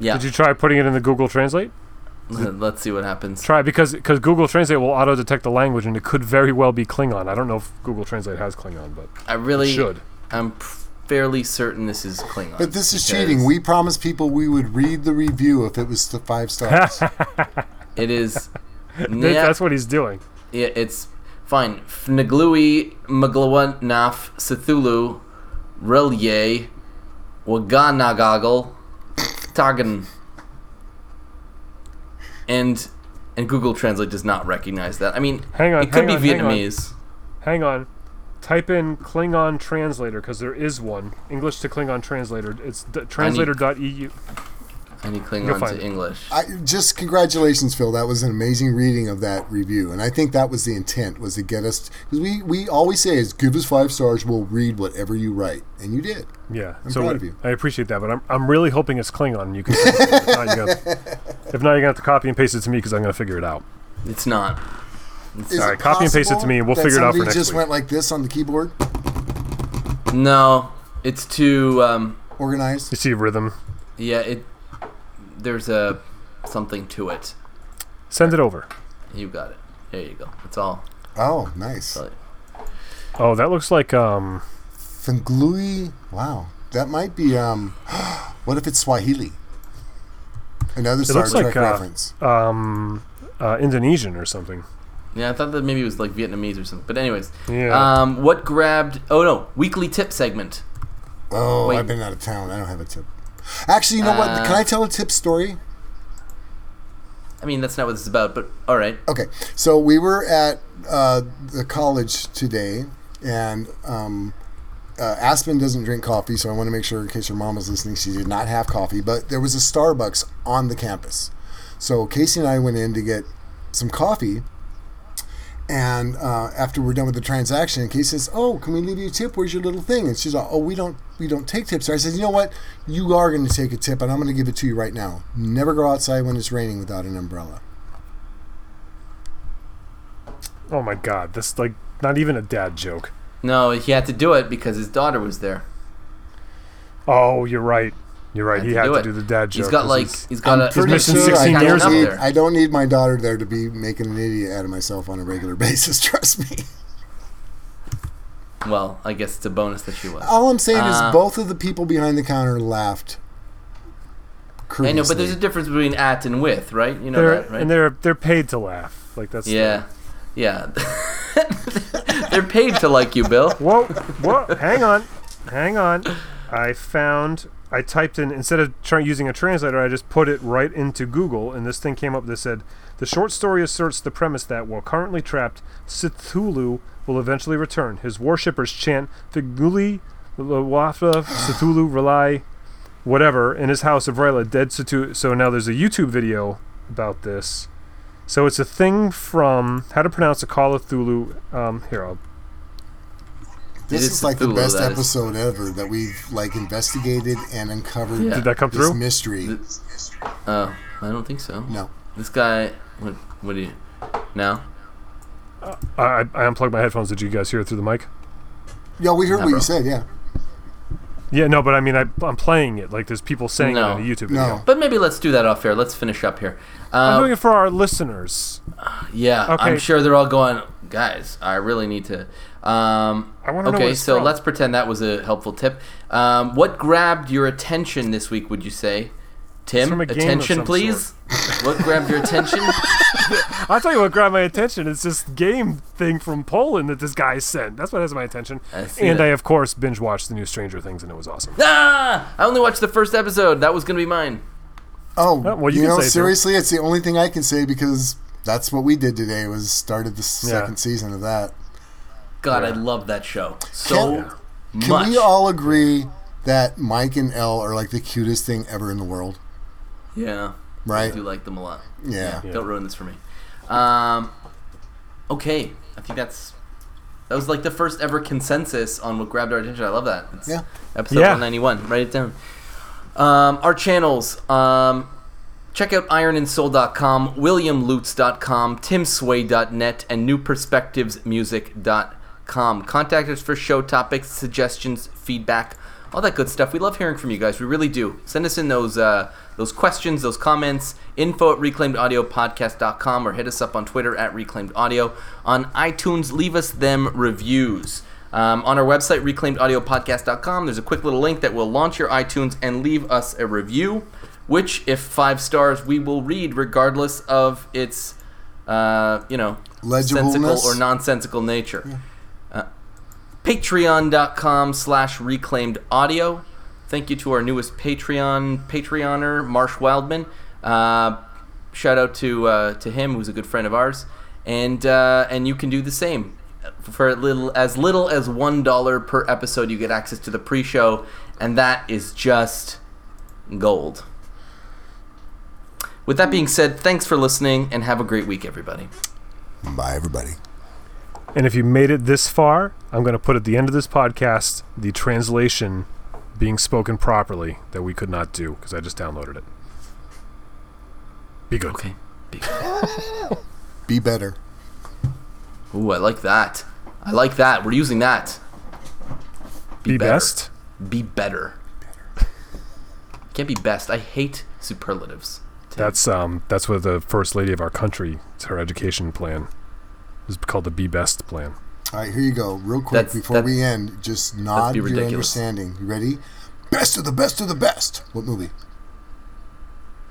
Yeah, Did you try putting it in the Google Translate? Let's see what happens. Try because because Google Translate will auto detect the language and it could very well be Klingon. I don't know if Google Translate has Klingon, but I really it should. I'm fairly certain this is Klingon. But this is cheating. We promised people we would read the review if it was the five stars. It is. That- That's what he's doing. yeah, it's fine. Fnaglui Maglawanaf Cthulhu Relye Waganagagal Tagan. And and Google Translate does not recognize that. I mean, Hang on, it could be on, hang on. Vietnamese. Hang on. Type in Klingon translator because there is one. English to Klingon translator. It's d- translator.eu. I need You'll Klingon to it. English. I, just congratulations, Phil. That was an amazing reading of that review, and I think that was the intent was to get us because we we always say is give us five stars, we'll read whatever you write, and you did. Yeah. I'm so proud of you. I appreciate that, but I'm, I'm really hoping it's Klingon. You can. send it to me. if, not, you gotta, if not, you're gonna have to copy and paste it to me because I'm gonna figure it out. It's not. Is All it copy and paste it to me, and we'll figure it out for somebody next just week. went like this on the keyboard, No, it's too. Um, organized. You see rhythm. yeah, it. There's a something to it. Send it over. You got it. There you go. That's all. Oh, nice. Right. Oh, that looks like um. Fanglui. Wow, that might be. Um, what if it's Swahili? Another Star looks Trek like, uh, um, uh, Indonesian or something. Yeah, I thought that maybe it was like Vietnamese or something. But anyways, Yeah. um, what grabbed? Oh no, weekly tip segment. Oh, wait. I've been out of town. I don't have a tip. Actually, you know what? Uh, Can I tell a tip story? I mean, that's not what this is about, but all right. Okay, so we were at uh, the college today, and um, uh, Aspen doesn't drink coffee, so I want to make sure, in case your mom was listening, she did not have coffee. But there was a Starbucks on the campus, so Casey and I went in to get some coffee. And uh, after we're done with the transaction, Casey says, "Oh, can we leave you a tip? Where's your little thing?" And she's like, "Oh, we don't, we don't take tips." So I said, "You know what? You are going to take a tip, and I'm going to give it to you right now. Never go outside when it's raining without an umbrella." Oh my god, this like not even a dad joke. No, he had to do it because his daughter was there. Oh, you're right. You're right. Had he to had do to it. do the dad joke. He's got 'cause like he's- he's got a. pretty missing sure 16 years need, there. I don't need my daughter there to be making an idiot out of myself on a regular basis. Trust me. Well, I guess it's a bonus that she was. All I'm saying Uh, is both of the people behind the counter laughed. I know, but there's a difference between at and with, right? You know they're that, right? and they're they're paid to laugh. Like that's the- yeah, yeah. They're paid to like you, Bill. Whoa, whoa, hang on, hang on. I found. I typed in instead of trying using a translator, I just put it right into Google, and this thing came up that said, "The short story asserts the premise that while currently trapped, Cthulhu will eventually return. His worshippers chant Figuli, Wafla, Cthulhu, Relai, whatever, in his house of Rela, dead Cthulhu." So now there's a YouTube video about this. So it's a thing from how to pronounce a call of Cthulhu. Um, here, I'll This is, is like the best episode ever that we've like investigated and uncovered Yeah. Did that come this through? mystery. Oh, I don't think so. No. This guy, what? What do you? No. I, uh, I I unplugged my headphones. Did you guys hear it through the mic? Yeah, we heard Nah, what bro. you said. Yeah. Yeah, no, but I mean, I, I'm playing it. Like, there's people saying No. it in a YouTube video. No. But maybe let's do that off air. Let's finish up here. I'm Uh, doing it for our listeners. yeah, I'm sure they're all going, guys. I really need to. Um, I wanna know what okay, it's so from. let's pretend that was a helpful tip. Um, what grabbed your attention this week? Would you say, Tim? from a game of attention, please. what grabbed your attention? I'll tell you what grabbed my attention. It's this game thing from Poland that this guy sent. That's what has my attention. I and that. I, of course, binge watched the new Stranger Things, and it was awesome. ah! I only watched the first episode. That was gonna be mine. Oh, Oh, well, you you, can know, say it, seriously, it's the only thing I can say because that's what we did today. Was started the Yeah. second season of that. God, I love that show. So Can, Can we all agree that Mike and El are like the cutest thing ever in the world? Yeah. Right. I do like them a lot. Yeah. Don't ruin this for me. Um, okay, I think that's that was like the first ever consensus on what grabbed our attention. I love that. It's Yeah. Episode Yeah. 191. Write it down. Um, our channels. Um, check out ironandsoul.com, williamlutz.com, timsway.net, and newperspectivesmusic.com. Contact us for show topics, suggestions, feedback, all that good stuff. We love hearing from you guys. We really do. Send us in those uh, those questions, those comments, info at reclaimedaudiopodcast.com or hit us up on Twitter at reclaimedaudio. On iTunes, leave us them reviews. Um, on our website, reclaimedaudiopodcast.com, there's a quick little link that will launch your iTunes and leave us a review, which, if five stars, we will read regardless of its, uh, you know, sensical or nonsensical nature. Uh, Patreon.com slash reclaimed audio. Thank you to our newest Patreon Patreoner, Marsh Wildman. Uh, shout out to uh, to him, who's a good friend of ours, and uh, and you can do the same for little as little as one dollar per episode. You get access to the pre-show, and that is just gold. With that being said, thanks for listening, and have a great week, everybody. Bye, everybody. And if you made it this far, I'm going to put at the end of this podcast the translation being spoken properly that we could not do because I just downloaded it. Be good. Okay. Be better. Ooh, I like that. I like that. We're using that. Be, better. best. Be better. Can't be best. I hate superlatives. That's um that's what the first lady of our country, it's her education plan. Is called the Be Best plan. All right, here you go. Real quick That's- before that- we end, just nod your ridiculous. understanding. You ready? Best of the best of the best. What movie?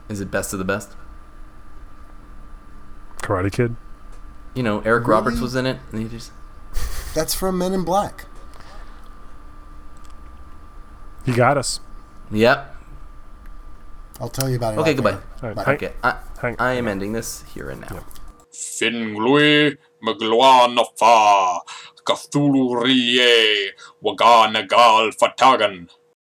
Is it best of the best? Karate Kid. You know, Eric Roberts was in it, and he just That's from Men in Black. He got us. Yep. I'll tell you about it. Okay, goodbye. air. All right, Bye. hang- Okay, I, hang- I am ending this here and now. Finglui Magluanafa Cthulhu Rie Waganagal Fatagan